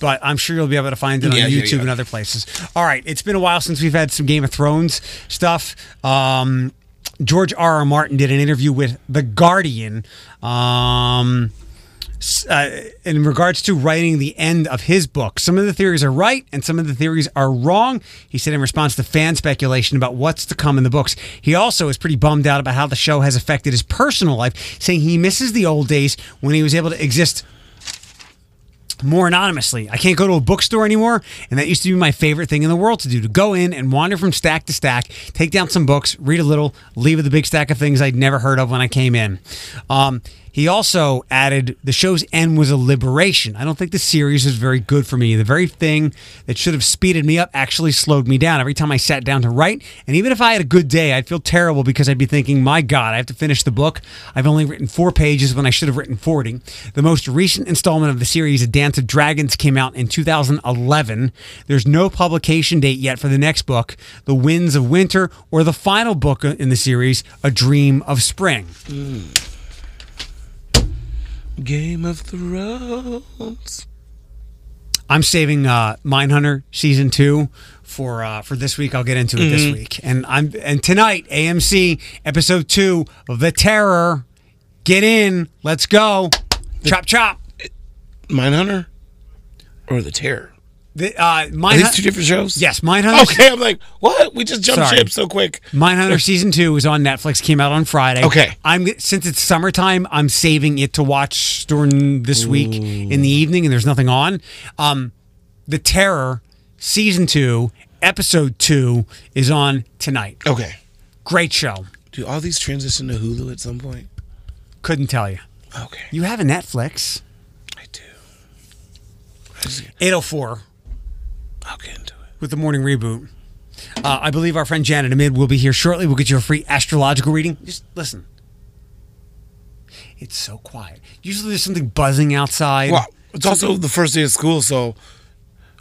But I'm sure you'll be able to find it on Yeah, yeah, YouTube yeah. and other places. All right, it's been a while since we've had some Game of Thrones stuff. Um, George R. R. Martin did an interview with The Guardian. Um, uh, in regards to writing the end of his book. Some of the theories are right and some of the theories are wrong. He said in response to fan speculation about what's to come in the books. He also is pretty bummed out about how the show has affected his personal life, saying he misses the old days when he was able to exist more anonymously. I can't go to a bookstore anymore, and that used to be my favorite thing in the world to do to go in and wander from stack to stack, take down some books, read a little, leave with a big stack of things I'd never heard of when I came in. Um, he also added the show's end was a liberation. I don't think the series was very good for me. The very thing that should have speeded me up actually slowed me down every time I sat down to write. And even if I had a good day, I'd feel terrible because I'd be thinking, my God, I have to finish the book. I've only written four pages when I should have written 40. The most recent installment of the series, A Dance of Dragons, came out in 2011. There's no publication date yet for the next book, The Winds of Winter, or the final book in the series, A Dream of Spring. Hmm. Game of Thrones. I'm saving uh, Mindhunter season two for uh, for this week. I'll get into it this Mhm. week, and I'm and tonight AMC episode two of The Terror. Get in, let's go, chop chop. Mindhunter or The Terror? The, uh, Are these two different shows? Yes, Mindhunter. Okay, I'm like, what? We just jumped Sorry. ship so quick. Mindhunter season two is on Netflix. Came out on Friday. Okay. I'm since it's summertime, I'm saving it to watch during this week in the evening, and there's nothing on. Um, The Terror season two, episode two is on tonight. Okay. Great show. Do all these transition to Hulu at some point? Couldn't tell you. Okay. You have a Netflix. I do. 804 I'll get into it. with the morning reboot. Uh, I believe our friend Janet Amid will be here shortly. We'll get you a free astrological reading. Just listen. It's so quiet. Usually there's something buzzing outside. Well, it's also the first day of school, so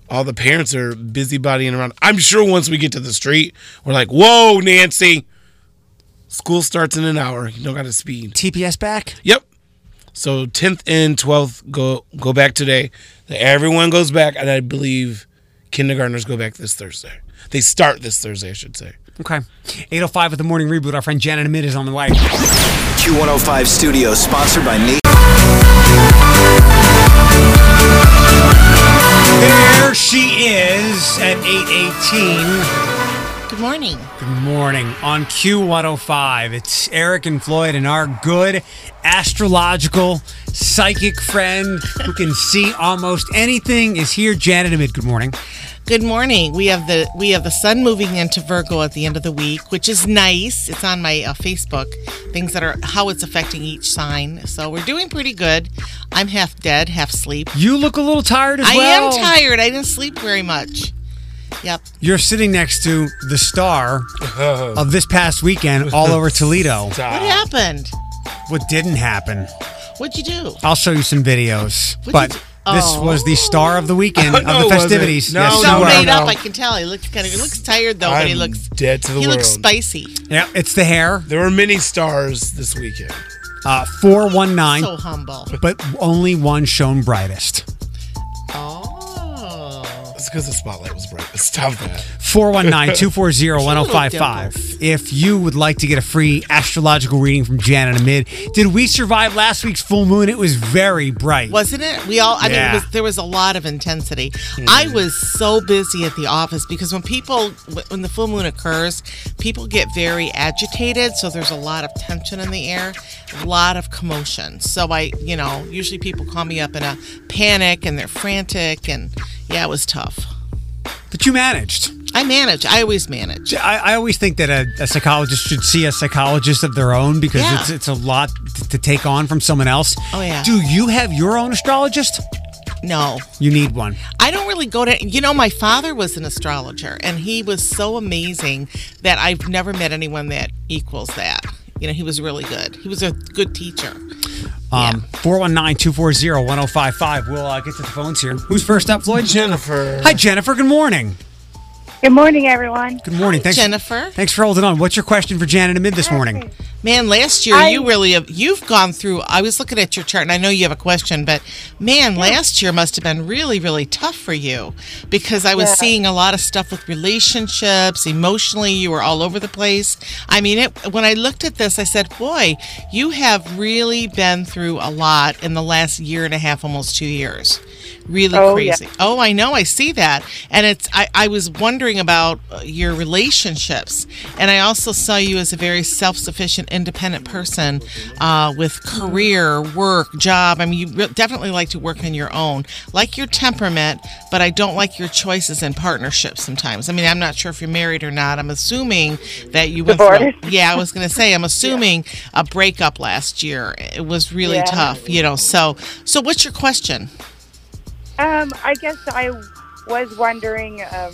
all the parents are busybodying around. I'm sure once we get to the street, we're like, "Whoa, Nancy! School starts in an hour. You don't got to speed." TPS back. Yep. So 10th and 12th go go back today. Everyone goes back, and I believe kindergartners go back this Thursday. They start this Thursday, I should say. Okay. 805 with the morning reboot. Our friend Janet Amid is on the way. Q105 Studios, sponsored by Nate. There she is at 818. Good morning. Good morning on Q105. It's Eric and Floyd and our good astrological psychic friend who can see almost anything is here. Janet Amid. Good morning. Good morning. We have the we have the sun moving into Virgo at the end of the week, which is nice. It's on my uh, Facebook. Things that are how it's affecting each sign. So we're doing pretty good. I'm half dead, half sleep. You look a little tired as I well. am tired. I didn't sleep very much. Yep. You're sitting next to the star of this past weekend all over Toledo. What happened? What didn't happen? What'd you do? I'll show you some videos. What'd but you do? this Oh. was the star of the weekend No, of it the wasn't. festivities. No, yes, so you were. made up. I can tell. He looks kind of. He looks tired though, but he I'm looks dead to the He world. looks spicy. Yeah, it's the hair. There were many stars this weekend. Uh, 419. So humble. But only one shone brightest. It's because the spotlight was bright. Stop that. 419 240 1055. If you would like to get a free astrological reading from Janet Amid, did we survive last week's full moon? It was very bright. Wasn't it? We all, I mean, Yeah. it was, there was a lot of intensity. Hmm. I was so busy at the office because when people, when the full moon occurs, people get very agitated. So there's a lot of tension in the air, a lot of commotion. So I, you know, usually people call me up in a panic and they're frantic. And yeah, it was tough. But you managed. I manage. I always manage. I, I always think that a, a psychologist should see a psychologist of their own because Yeah. it's it's a lot to take on from someone else. Oh, yeah. Do you have your own astrologist? No. You need one. I don't really go to, you know, my father was an astrologer and he was so amazing that I've never met anyone that equals that. You know, he was really good. He was a good teacher. Um, 419 240 1055. We'll uh, get to the phones here. Who's first up, Floyd? Jennifer. Hi, Jennifer. Good morning. Good morning, everyone. Good morning. Thanks, Jennifer. Thanks for holding on. What's your question for Janet Amid this morning? Man, last year you really have, you've gone through. I was looking at your chart, and I know you have a question, but man, last year must have been really, really tough for you because I was Yeah. seeing a lot of stuff with relationships. Emotionally, you were all over the place. I mean, it, when I looked at this, I said, "Boy, you have really been through a lot in the last year and a half, almost two years." Really Oh, yeah. crazy. Oh, I know. I see that. And it's, I, I was wondering about uh, your relationships. And I also saw you as a very self sufficient, independent person uh, with career, work, job. I mean, you re- definitely like to work on your own. Like your temperament, but I don't like your choices in partnerships sometimes. I mean, I'm not sure if you're married or not. I'm assuming that you went through. Yeah, I was going to say, I'm assuming a breakup last year. It was really Yeah. tough, you know. So, so what's your question? Um, I guess I was wondering um,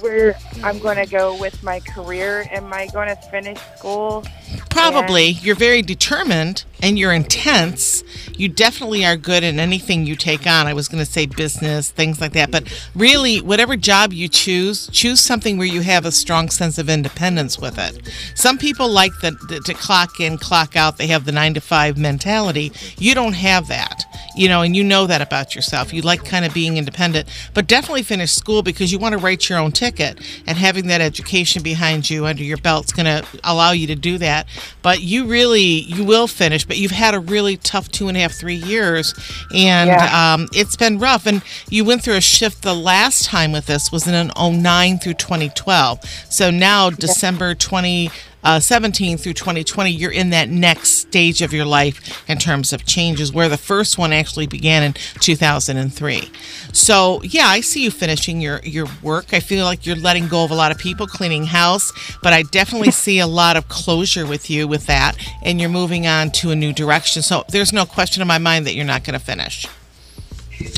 where I'm going to go with my career. Am I going to finish school? Probably. You're very determined and you're intense. You definitely are good in anything you take on. I was going to say business, things like that. But really, whatever job you choose, choose something where you have a strong sense of independence with it. Some people like the, the, to clock in, clock out. They have the nine to five mentality. You don't have that, you know, and you know that about yourself. You like kind of being independent, but definitely finish school because you want to write your own ticket. And having that education behind you under your belt's going to allow you to do that. But you really, you will finish, but you've had a really tough two and a half, three years. And Yeah. um, it's been rough. And you went through a shift the last time with this was in an 09 through 2012. So now, December 20. Uh, 17 through 2020, you're in that next stage of your life in terms of changes, where the first one actually began in 2003. So, yeah, I see you finishing your, your work. I feel like you're letting go of a lot of people, cleaning house, but I definitely see a lot of closure with you with that, and you're moving on to a new direction. So, there's no question in my mind that you're not going to finish.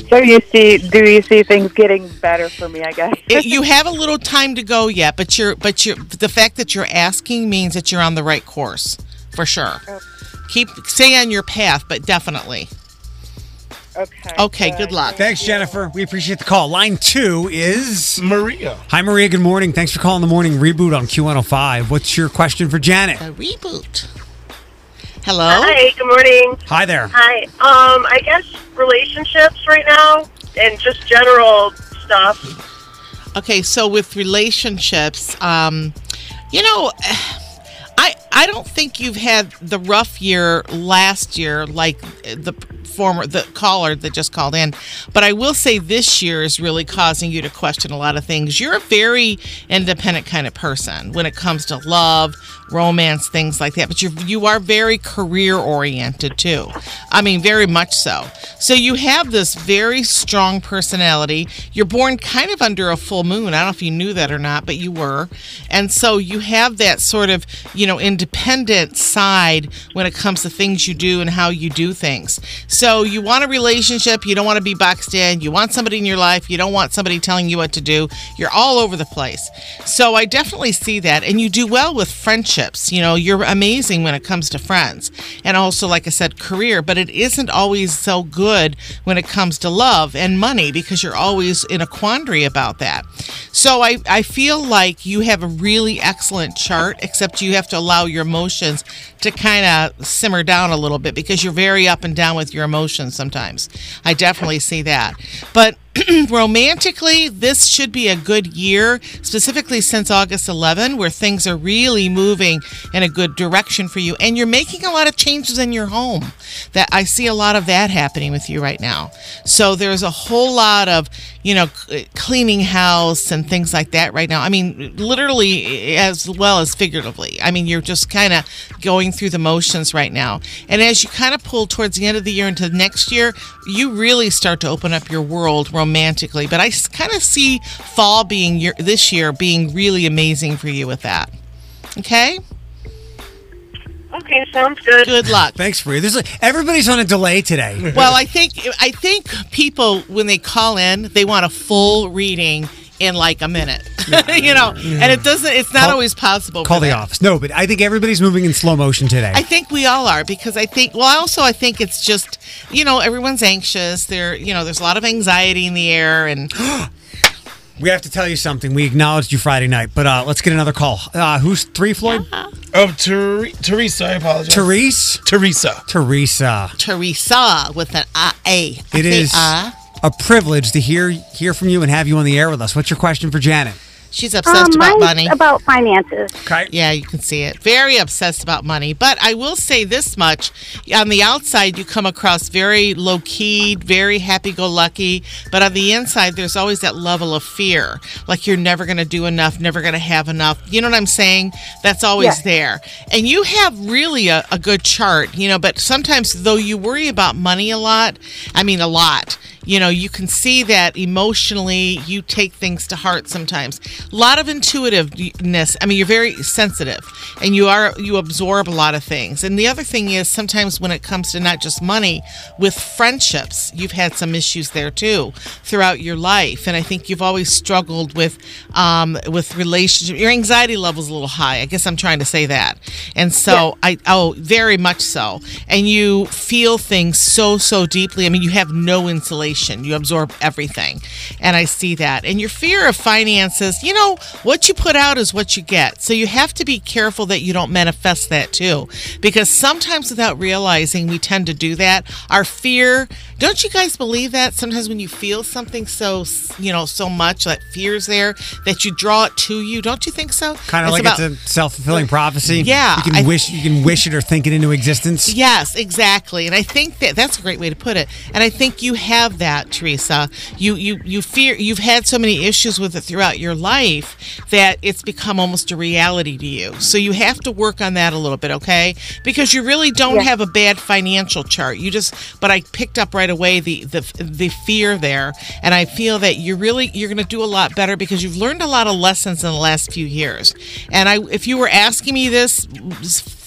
So you see, do you see things getting better for me? I guess. it, you have a little time to go yet, but you're but you're the fact that you're asking means that you're on the right course for sure. Keep stay on your path, but definitely. Okay. Okay, good luck. Thanks, Jennifer. We appreciate the call. Line two is Maria. Hi, Maria. Good morning. Thanks for calling the morning reboot on Q105. What's your question for Janet? A reboot. Hello. Hi, good morning. Hi there. Hi. Um, I guess relationships right now and just general stuff. Okay, so with relationships, um, you know, I I don't think you've had the rough year last year like the former the caller that just called in, but I will say this year is really causing you to question a lot of things. You're a very independent kind of person when it comes to love, romance, things like that. But you you are very career oriented too. I mean, very much so. So you have this very strong personality. You're born kind of under a full moon. I don't know if you knew that or not, but you were. And so you have that sort of, you know, independent side when it comes to things you do and how you do things. So you want a relationship, you don't want to be boxed in, you want somebody in your life, you don't want somebody telling you what to do. You're all over the place. So I definitely see that. And you do well with friendships. You know, you're amazing when it comes to friends. And also, like I said, career, but it isn't always so good when it comes to love and money because you're always in a quandary about that. So I, I feel like you have a really excellent chart, except you have to allow your emotions to kind of simmer down a little bit because you're very up and down with your emotions sometimes. I definitely see that. But romantically, this should be a good year, specifically since August 11, where things are really moving in a good direction for you. And you're making a lot of changes in your home. That I see a lot of that happening with you right now. So there's a whole lot of, you know, cleaning house and things like that right now. I mean, literally eh, as well as figuratively. I mean, you're just kind of going through the motions right now. And as you kind of pull towards the end of the year into the next year, you really start to open up your world romantically. But I kind of see fall being your this year being really amazing for you with that. Okay? Okay, sounds good. Good luck. Thanks, Free. There's a, everybody's on a delay today. Well, I think I think people when they call in, they want a full reading in like a minute. you know, and it doesn't it's not Call- always possible. Call for the that. office. No, but I think everybody's moving in slow motion today. I think we all are because I think well also I think it's just you know everyone's anxious there you know there's a lot of anxiety in the air and we have to tell you something. We acknowledged you Friday night, but uh, let's get another call. Uh, who's three, Floyd? Oh, Ter- Teresa, I apologize. Therese? Teresa. Teresa. Teresa with an I A. It is Uh, a privilege to hear hear from you and have you on the air with us. What's your question for Janet? she's obsessed Um, about money. about finances. Okay. Yeah, you can see it. Very obsessed about money. But I will say this much on the outside, you come across very low key, very happy go lucky. But on the inside, there's always that level of fear like you're never going to do enough, never going to have enough. You know what I'm saying? That's always Yes. there. And you have really a, a good chart, you know, but sometimes though you worry about money a lot, I mean, a lot you know you can see that emotionally you take things to heart sometimes. A lot of intuitiveness. I mean you're very sensitive and you are you absorb a lot of things. And the other thing is sometimes when it comes to not just money with friendships you've had some issues there too throughout your life. And i think you've always struggled with um, with relationship your anxiety level is a little high. I guess i'm trying to say that. And so i oh very much so. And you feel things so so deeply. I mean you have no insulation you absorb everything. And i see that. And your fear of finances you know what you put out is what you get. So you have to be careful that you don't manifest that too. Because sometimes without realizing we tend to do that our fear don't you guys believe that sometimes when you feel something so you know so much that fear's there that you draw it to you don't you think so Kind of It's like about- it's a self fulfilling prophecy. Yeah, you can I- wish you can wish it or think it into existence. Yes, exactly. And I think that that's a great way to put it. And I think you have that, Teresa. You you you fear you've had so many issues with it throughout your life that it's become almost a reality to you. So you have to work on that a little bit, okay? Because you really don't Yeah. have a bad financial chart. You just but I picked up right away the the the fear there and I feel that you're really you're going to do a lot better because you've learned a lot of lessons in the last few years. And I if you were asking me this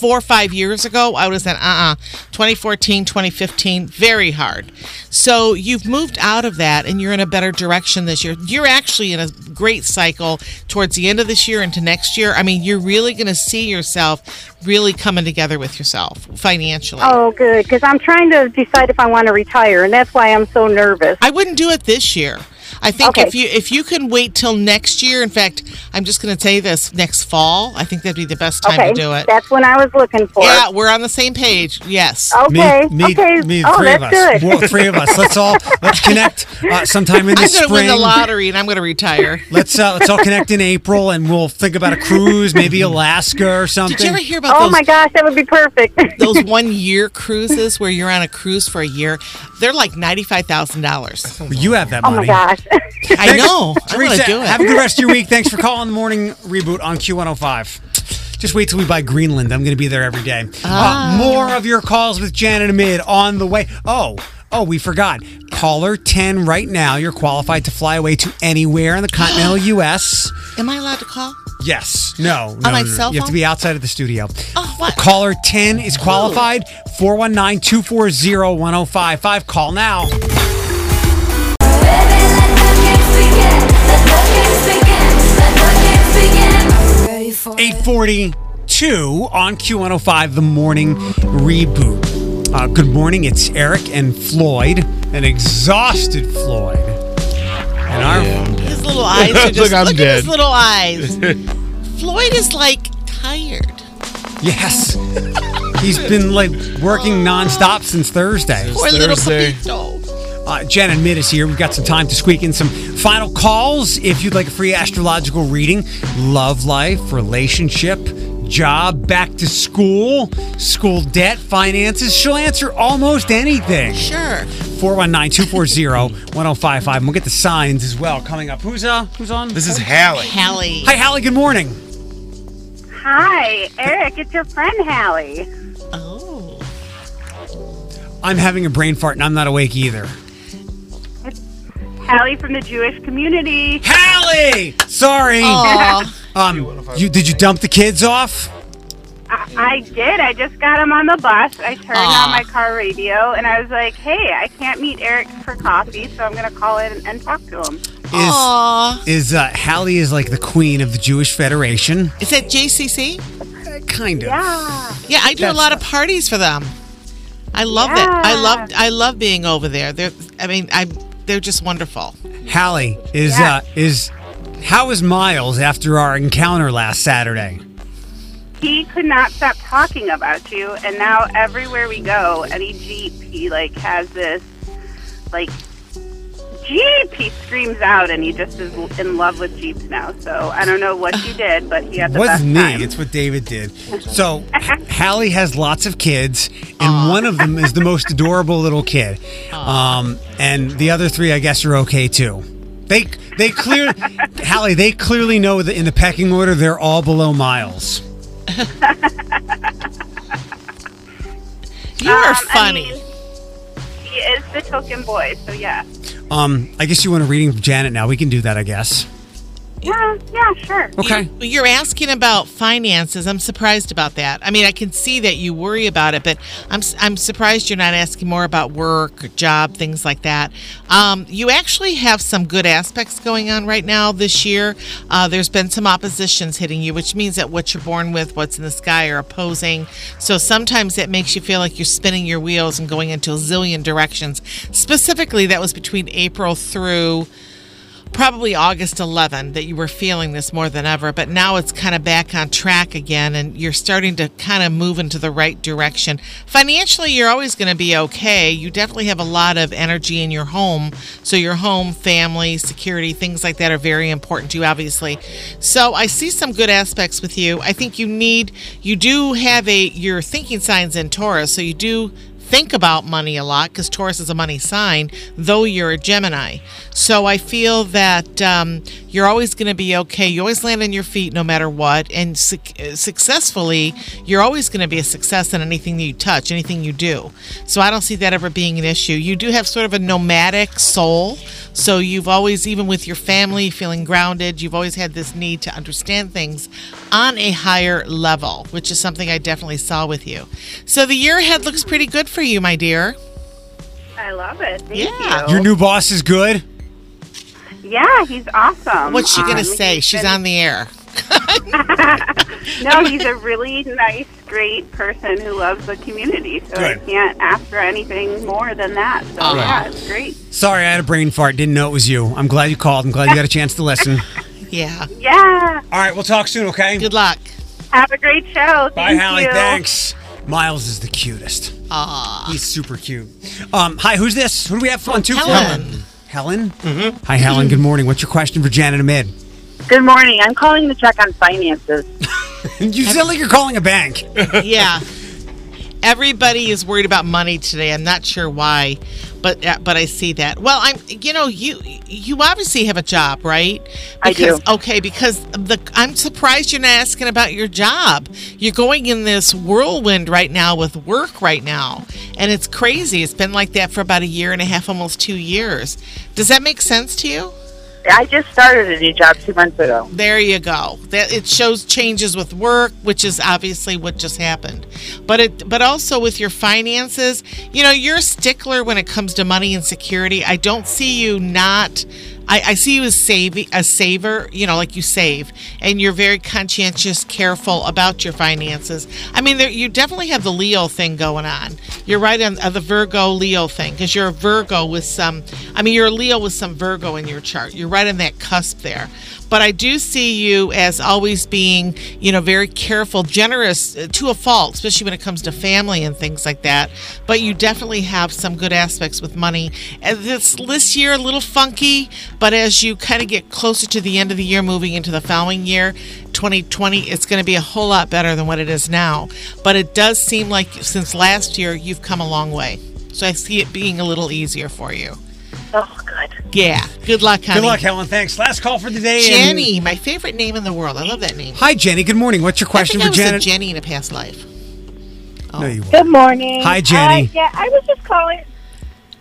four or five years ago, I would have said, uh uh 2014, 2015, very hard. So you've moved out of that and you're in a better direction this year. You're actually in a great cycle towards the end of this year into next year. I mean, you're really going to see yourself really coming together with yourself financially. Oh, good. Because I'm trying to decide if I want to retire, and that's why I'm so nervous. I wouldn't do it this year. I think Okay. if you if you can wait till next year, in fact, I'm just going to tell you this next fall. I think that'd be the best time okay, to do it. that's when I was looking for. Yeah, we're on the same page. Yes. Okay. Me, me, okay. me, oh, three that's of us. good. Well, three of us. Let's all let's connect uh, sometime in the I'm going to spring. win the lottery and I'm going to retire. Let's uh, let's all connect in April, and we'll think about a cruise, maybe Alaska or something. Did you ever hear about Oh those my gosh, that would be perfect. those one year cruises where you're on a cruise for a year? They're like ninety five thousand dollars. You have that money. oh money. my gosh. I know. I Teresa, to do it. have a good rest of your week. Thanks for calling the morning reboot on Q105. Just wait till we buy Greenland. I'm going to be there every day. Ah. Uh, more of your calls with Janet Amid on the way. Oh, oh, we forgot. Caller 10 right now. You're qualified to fly away to anywhere in the continental U.S. Am I allowed to call? Yes. No. no, my no, no. cell You have to be outside of the studio. Oh, what? Caller 10 is qualified. 419 240 1055. Call now. 842 on Q105, the morning reboot. Uh, good morning, it's Eric and Floyd, an exhausted Floyd. And our, His little eyes are just Look, I'm look at his little eyes. Floyd is like tired. yes, he's been like working nonstop since Thursday. Poor little Thursday. Pepito. Uh, Janet Amid is here. We've got some time to squeak in some final calls. If you'd like a free astrological reading, love life, relationship, job, back to school, school debt, finances, she'll answer almost anything. Sure. 419-240-1055. And we'll get the signs as well coming up. Who's uh who's on? This is Hallie. Hallie. Hi Hallie, good morning. Hi, Eric. It's your friend Hallie. Oh. I'm having a brain fart and I'm not awake either. Hallie from the Jewish community. Hallie! Sorry. Aw. Um, you did you dump the kids off? I, I did. I just got him on the bus. I turned Aw. on my car radio, and I was like, "Hey, I can't meet Eric for coffee, so I'm gonna call in and, and talk to him." Is is uh, Hallie is like the queen of the Jewish Federation? Is that JCC? kind of. Yeah. Yeah, I do a That's- lot of parties for them. I love it. I love I love being over there. They're I mean, I they're just wonderful. Hallie is uh is how is Myles after our encounter last Saturday? He could not stop talking about you, and now everywhere we go, any jeep, he like has this like jeep. He screams out, and he just is in love with jeeps now. So I don't know what you did, but he had the Wasn't best me. time. It's what David did. So Hallie has lots of kids, and one of them is the most adorable little kid. Um, and the other three, I guess, are okay too. They they clear Hallie. They clearly know that in the pecking order, they're all below Myles. You are Um, I funny. mean, he is the token boy, so yeah. Um, I guess you want a reading from Janet now. We can do that, I guess. Yeah, yeah, sure. Okay. You, you're asking about finances. I'm surprised about that. I mean, I can see that you worry about it, but I'm s- I'm surprised you're not asking more about work, or job, things like that. Um, you actually have some good aspects going on right now this year. Uh, there's been some oppositions hitting you, which means that what you're born with, what's in the sky, are opposing. So sometimes it makes you feel like you're spinning your wheels and going into a zillion directions. Specifically, that was between April through probably August 11 that you were feeling this more than ever, but now it's kind of back on track again and you're starting to kind of move into the right direction. Financially, you're always going to be okay. You definitely have a lot of energy in your home. So, your home, family, security, things like that are very important to you, obviously. So, I see some good aspects with you. I think you need, you do have a, your thinking signs in Taurus, so you do think about money a lot because Taurus is a money sign, though you're a Gemini. So I feel that um, you're always going to be okay. You always land on your feet no matter what. And suc successfully, you're always going to be a success in anything that you touch, anything you do. So I don't see that ever being an issue. You do have sort of a nomadic soul. So you've always, even with your family, feeling grounded, you've always had this need to understand things on a higher level, which is something I definitely saw with you. So the year ahead looks pretty good for you, my dear. I love it. Thank Yeah. you. Your new boss is good. Yeah, he's awesome. What's she gonna Um, say? he's She's been- on the air. no, he's a really nice, great person who loves the community. So Good. I can't ask for anything more than that. So Good. yeah, it's great. Sorry, I had a brain fart. Didn't know it was you. I'm glad you called. I'm glad you got a chance to listen. Yeah. Yeah. All right, we'll talk soon, okay? Good luck. Have a great show. Bye, Thank Hallie. you. Thanks. Myles is the cutest. Aw. He's super cute. Um, hi, who's this? Who do we have on two? Helen. Helen? Mm-hmm. Hi, Helen. Good morning. What's your question for Janet Amid? Good morning. I'm calling to check on finances. you sound like you're calling a bank. yeah. Everybody is worried about money today. I'm not sure why, but uh, but I see that. Well, I'm you know you you obviously have a job, right? I do. Okay, because the I'm surprised you're not asking about your job. You're going in this whirlwind right now with work right now, and it's crazy. It's been like that for about a year and a half, almost two years. Does that make sense to you? I just started a new job two months ago. There you go. That it shows changes with work, which is obviously what just happened. But it but also with your finances, you know, you're a stickler when it comes to money and security. I don't see you not I, I see you as saving a saver, you know, like you save, and you're very conscientious, careful about your finances. I mean, there, you definitely have the Leo thing going on. You're right on uh, the Virgo Leo thing because you're a Virgo with some. I mean, you're a Leo with some Virgo in your chart. You're right on that cusp there. But I do see you as always being, you know, very careful, generous uh, to a fault, especially when it comes to family and things like that. But you definitely have some good aspects with money. And this this year a little funky, but as you kind of get closer to the end of the year, moving into the following year, 2020, it's going to be a whole lot better than what it is now. But it does seem like since last year, you've come a long way. So I see it being a little easier for you. Oh, good. Yeah. Good luck, honey. Good luck, Helen. Thanks. Last call for the day. and- Jenny, my favorite name in the world. I love that name. Hi, Jenny. Good morning. What's your question I think for I was Janet? a Jenny in a past life. No, you Good morning. Hi, Jenny. Uh, yeah, I was just calling.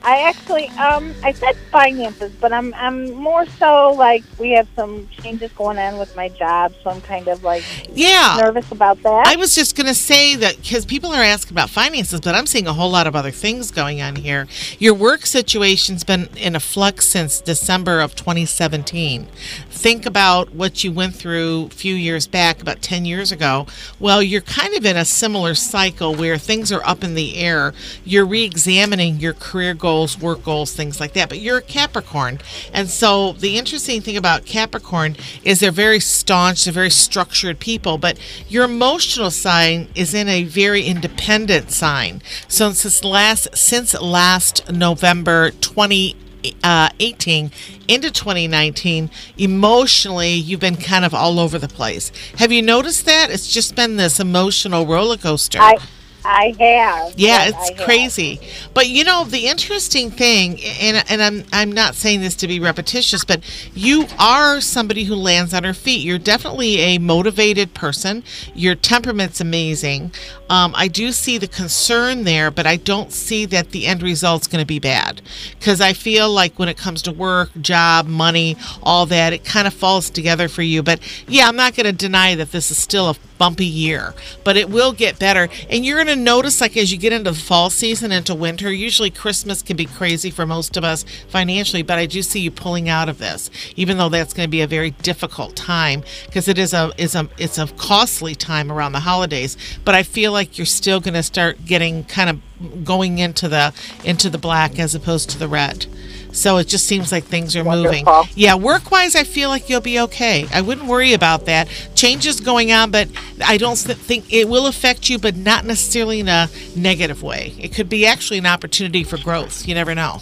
I actually, um, I said finances, but I'm, I'm more so like we have some changes going on with my job, so I'm kind of like Yeah. nervous about that. I was just going to say that because people are asking about finances, but I'm seeing a whole lot of other things going on here. Your work situation's been in a flux since December of 2017. Think about what you went through a few years back, about 10 years ago. Well, you're kind of in a similar cycle where things are up in the air. You're re examining your career goals, work goals, things like that. But you're a Capricorn. And so the interesting thing about Capricorn is they're very staunch, they're very structured people, but your emotional sign is in a very independent sign. So since last since last November 20 uh, 18 into 2019 emotionally you've been kind of all over the place have you noticed that it's just been this emotional roller coaster I, I have. yeah, Yes, it's have. crazy. But you know, the interesting thing, and and I'm I'm not saying this to be repetitious, but you are somebody who lands on her feet. You're definitely a motivated person. Your temperament's amazing. Um, I do see the concern there, but I don't see that the end result's going to be bad because I feel like when it comes to work, job, money, all that, it kind of falls together for you. But yeah, I'm not going to deny that this is still a bumpy year, but it will get better. And you're going to notice, like, as you get into the fall season, into winter, usually Christmas can be crazy for most of us financially, but I do see you pulling out of this, even though that's going to be a very difficult time because it is a, is a, it's a costly time around the holidays. But I feel like you're still going to start getting kind of going into the, into the black as opposed to the red. So it just seems like things are moving. Yeah, work wise, I feel like you'll be okay. I wouldn't worry about that. Changes going on, but I don't think it will affect you, but not necessarily in a negative way. It could be actually an opportunity for growth. You never know.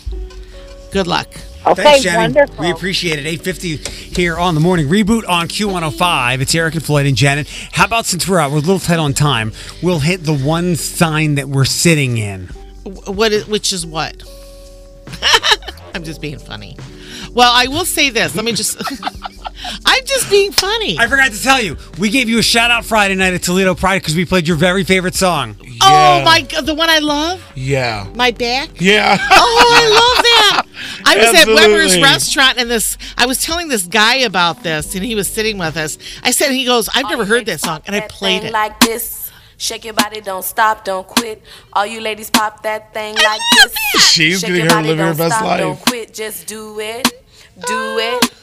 Good luck. Thanks, Jenny. We appreciate it. 850 here on the morning reboot on Q105. It's Eric and Floyd and Janet. How about since we're out, we're a little tight on time, we'll hit the one sign that we're sitting in. Wh- What is, which is what? I'm just being funny. Well, I will say this. Let me just. I'm just being funny. I forgot to tell you, we gave you a shout out Friday night at Toledo Pride because we played your very favorite song. Oh my god, the one I love, Yeah. my back. Yeah. Oh, I love that. I was at Weber's Absolutely. restaurant and this I was telling this guy about this and he was sitting with us. I said he goes, I've never heard that song and I played thing it. like this. Shake your body, don't stop, don't quit. All you ladies pop that thing like this. She's Shake getting her body, living her best stop, life. Don't quit, just do it. Do it.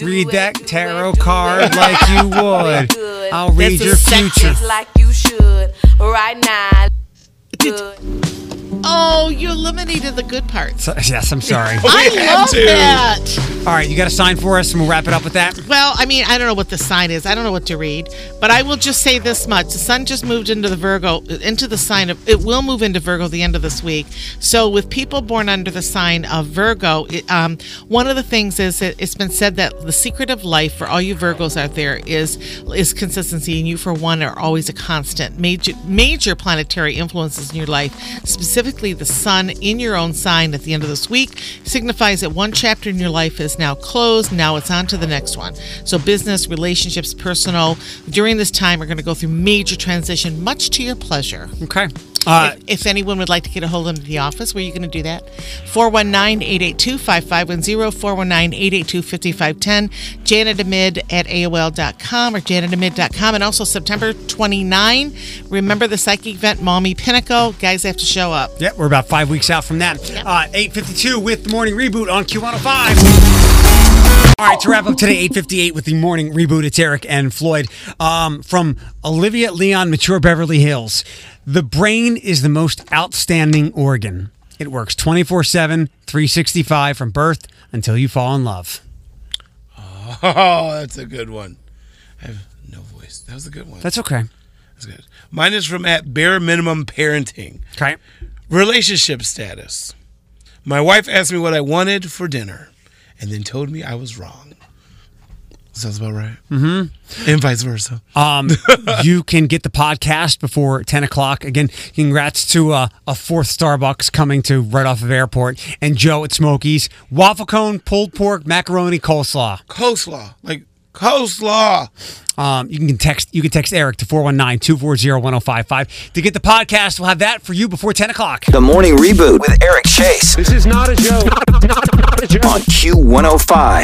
Read that tarot card like you would. I'll read your future. Like you should. Right now. Good. Oh, you eliminated the good parts. So- yes, I'm sorry. I love that. All right, you got a sign for us, and we'll wrap it up with that. Well, I mean, I don't know what the sign is. I don't know what to read, but I will just say this much: the sun just moved into the Virgo, into the sign of. It will move into Virgo the end of this week. So, with people born under the sign of Virgo, it, um, one of the things is that it's been said that the secret of life for all you Virgos out there is is consistency, and you, for one, are always a constant. Major major planetary influences in your life, specifically the sun in your own sign at the end of this week, signifies that one chapter in your life is now closed. Now it's on to the next one. So, business, relationships, personal, during this time are going to go through major transition, much to your pleasure. Okay. Uh, if, if anyone would like to get a hold of the office, where are you going to do that? 419 882 5510, 419 882 5510, janetamid at AOL.com or janetamid.com. And also September 29, remember the psychic event, Mommy Pinnacle. Guys have to show up. Yep, we're about five weeks out from that. Uh, 852 with the morning reboot on Q105. All right, to wrap up today, 858 with the morning reboot, it's Eric and Floyd. Um, from Olivia Leon, Mature Beverly Hills. The brain is the most outstanding organ. It works 24 7, 365 from birth until you fall in love. Oh, that's a good one. I have no voice. That was a good one. That's okay. That's good. Mine is from at bare minimum parenting. Okay. Relationship status. My wife asked me what I wanted for dinner and then told me I was wrong. Sounds about right. Mm-hmm. And vice versa. Um, you can get the podcast before 10 o'clock. Again, congrats to uh, a fourth Starbucks coming to right off of airport. And Joe at Smokey's. Waffle cone, pulled pork, macaroni, coleslaw. Coleslaw. Like coleslaw. Um, you can text you can text Eric to 419-240-1055 to get the podcast. We'll have that for you before 10 o'clock. The Morning Reboot with Eric Chase This is not a joke. Not a joke. on Q105.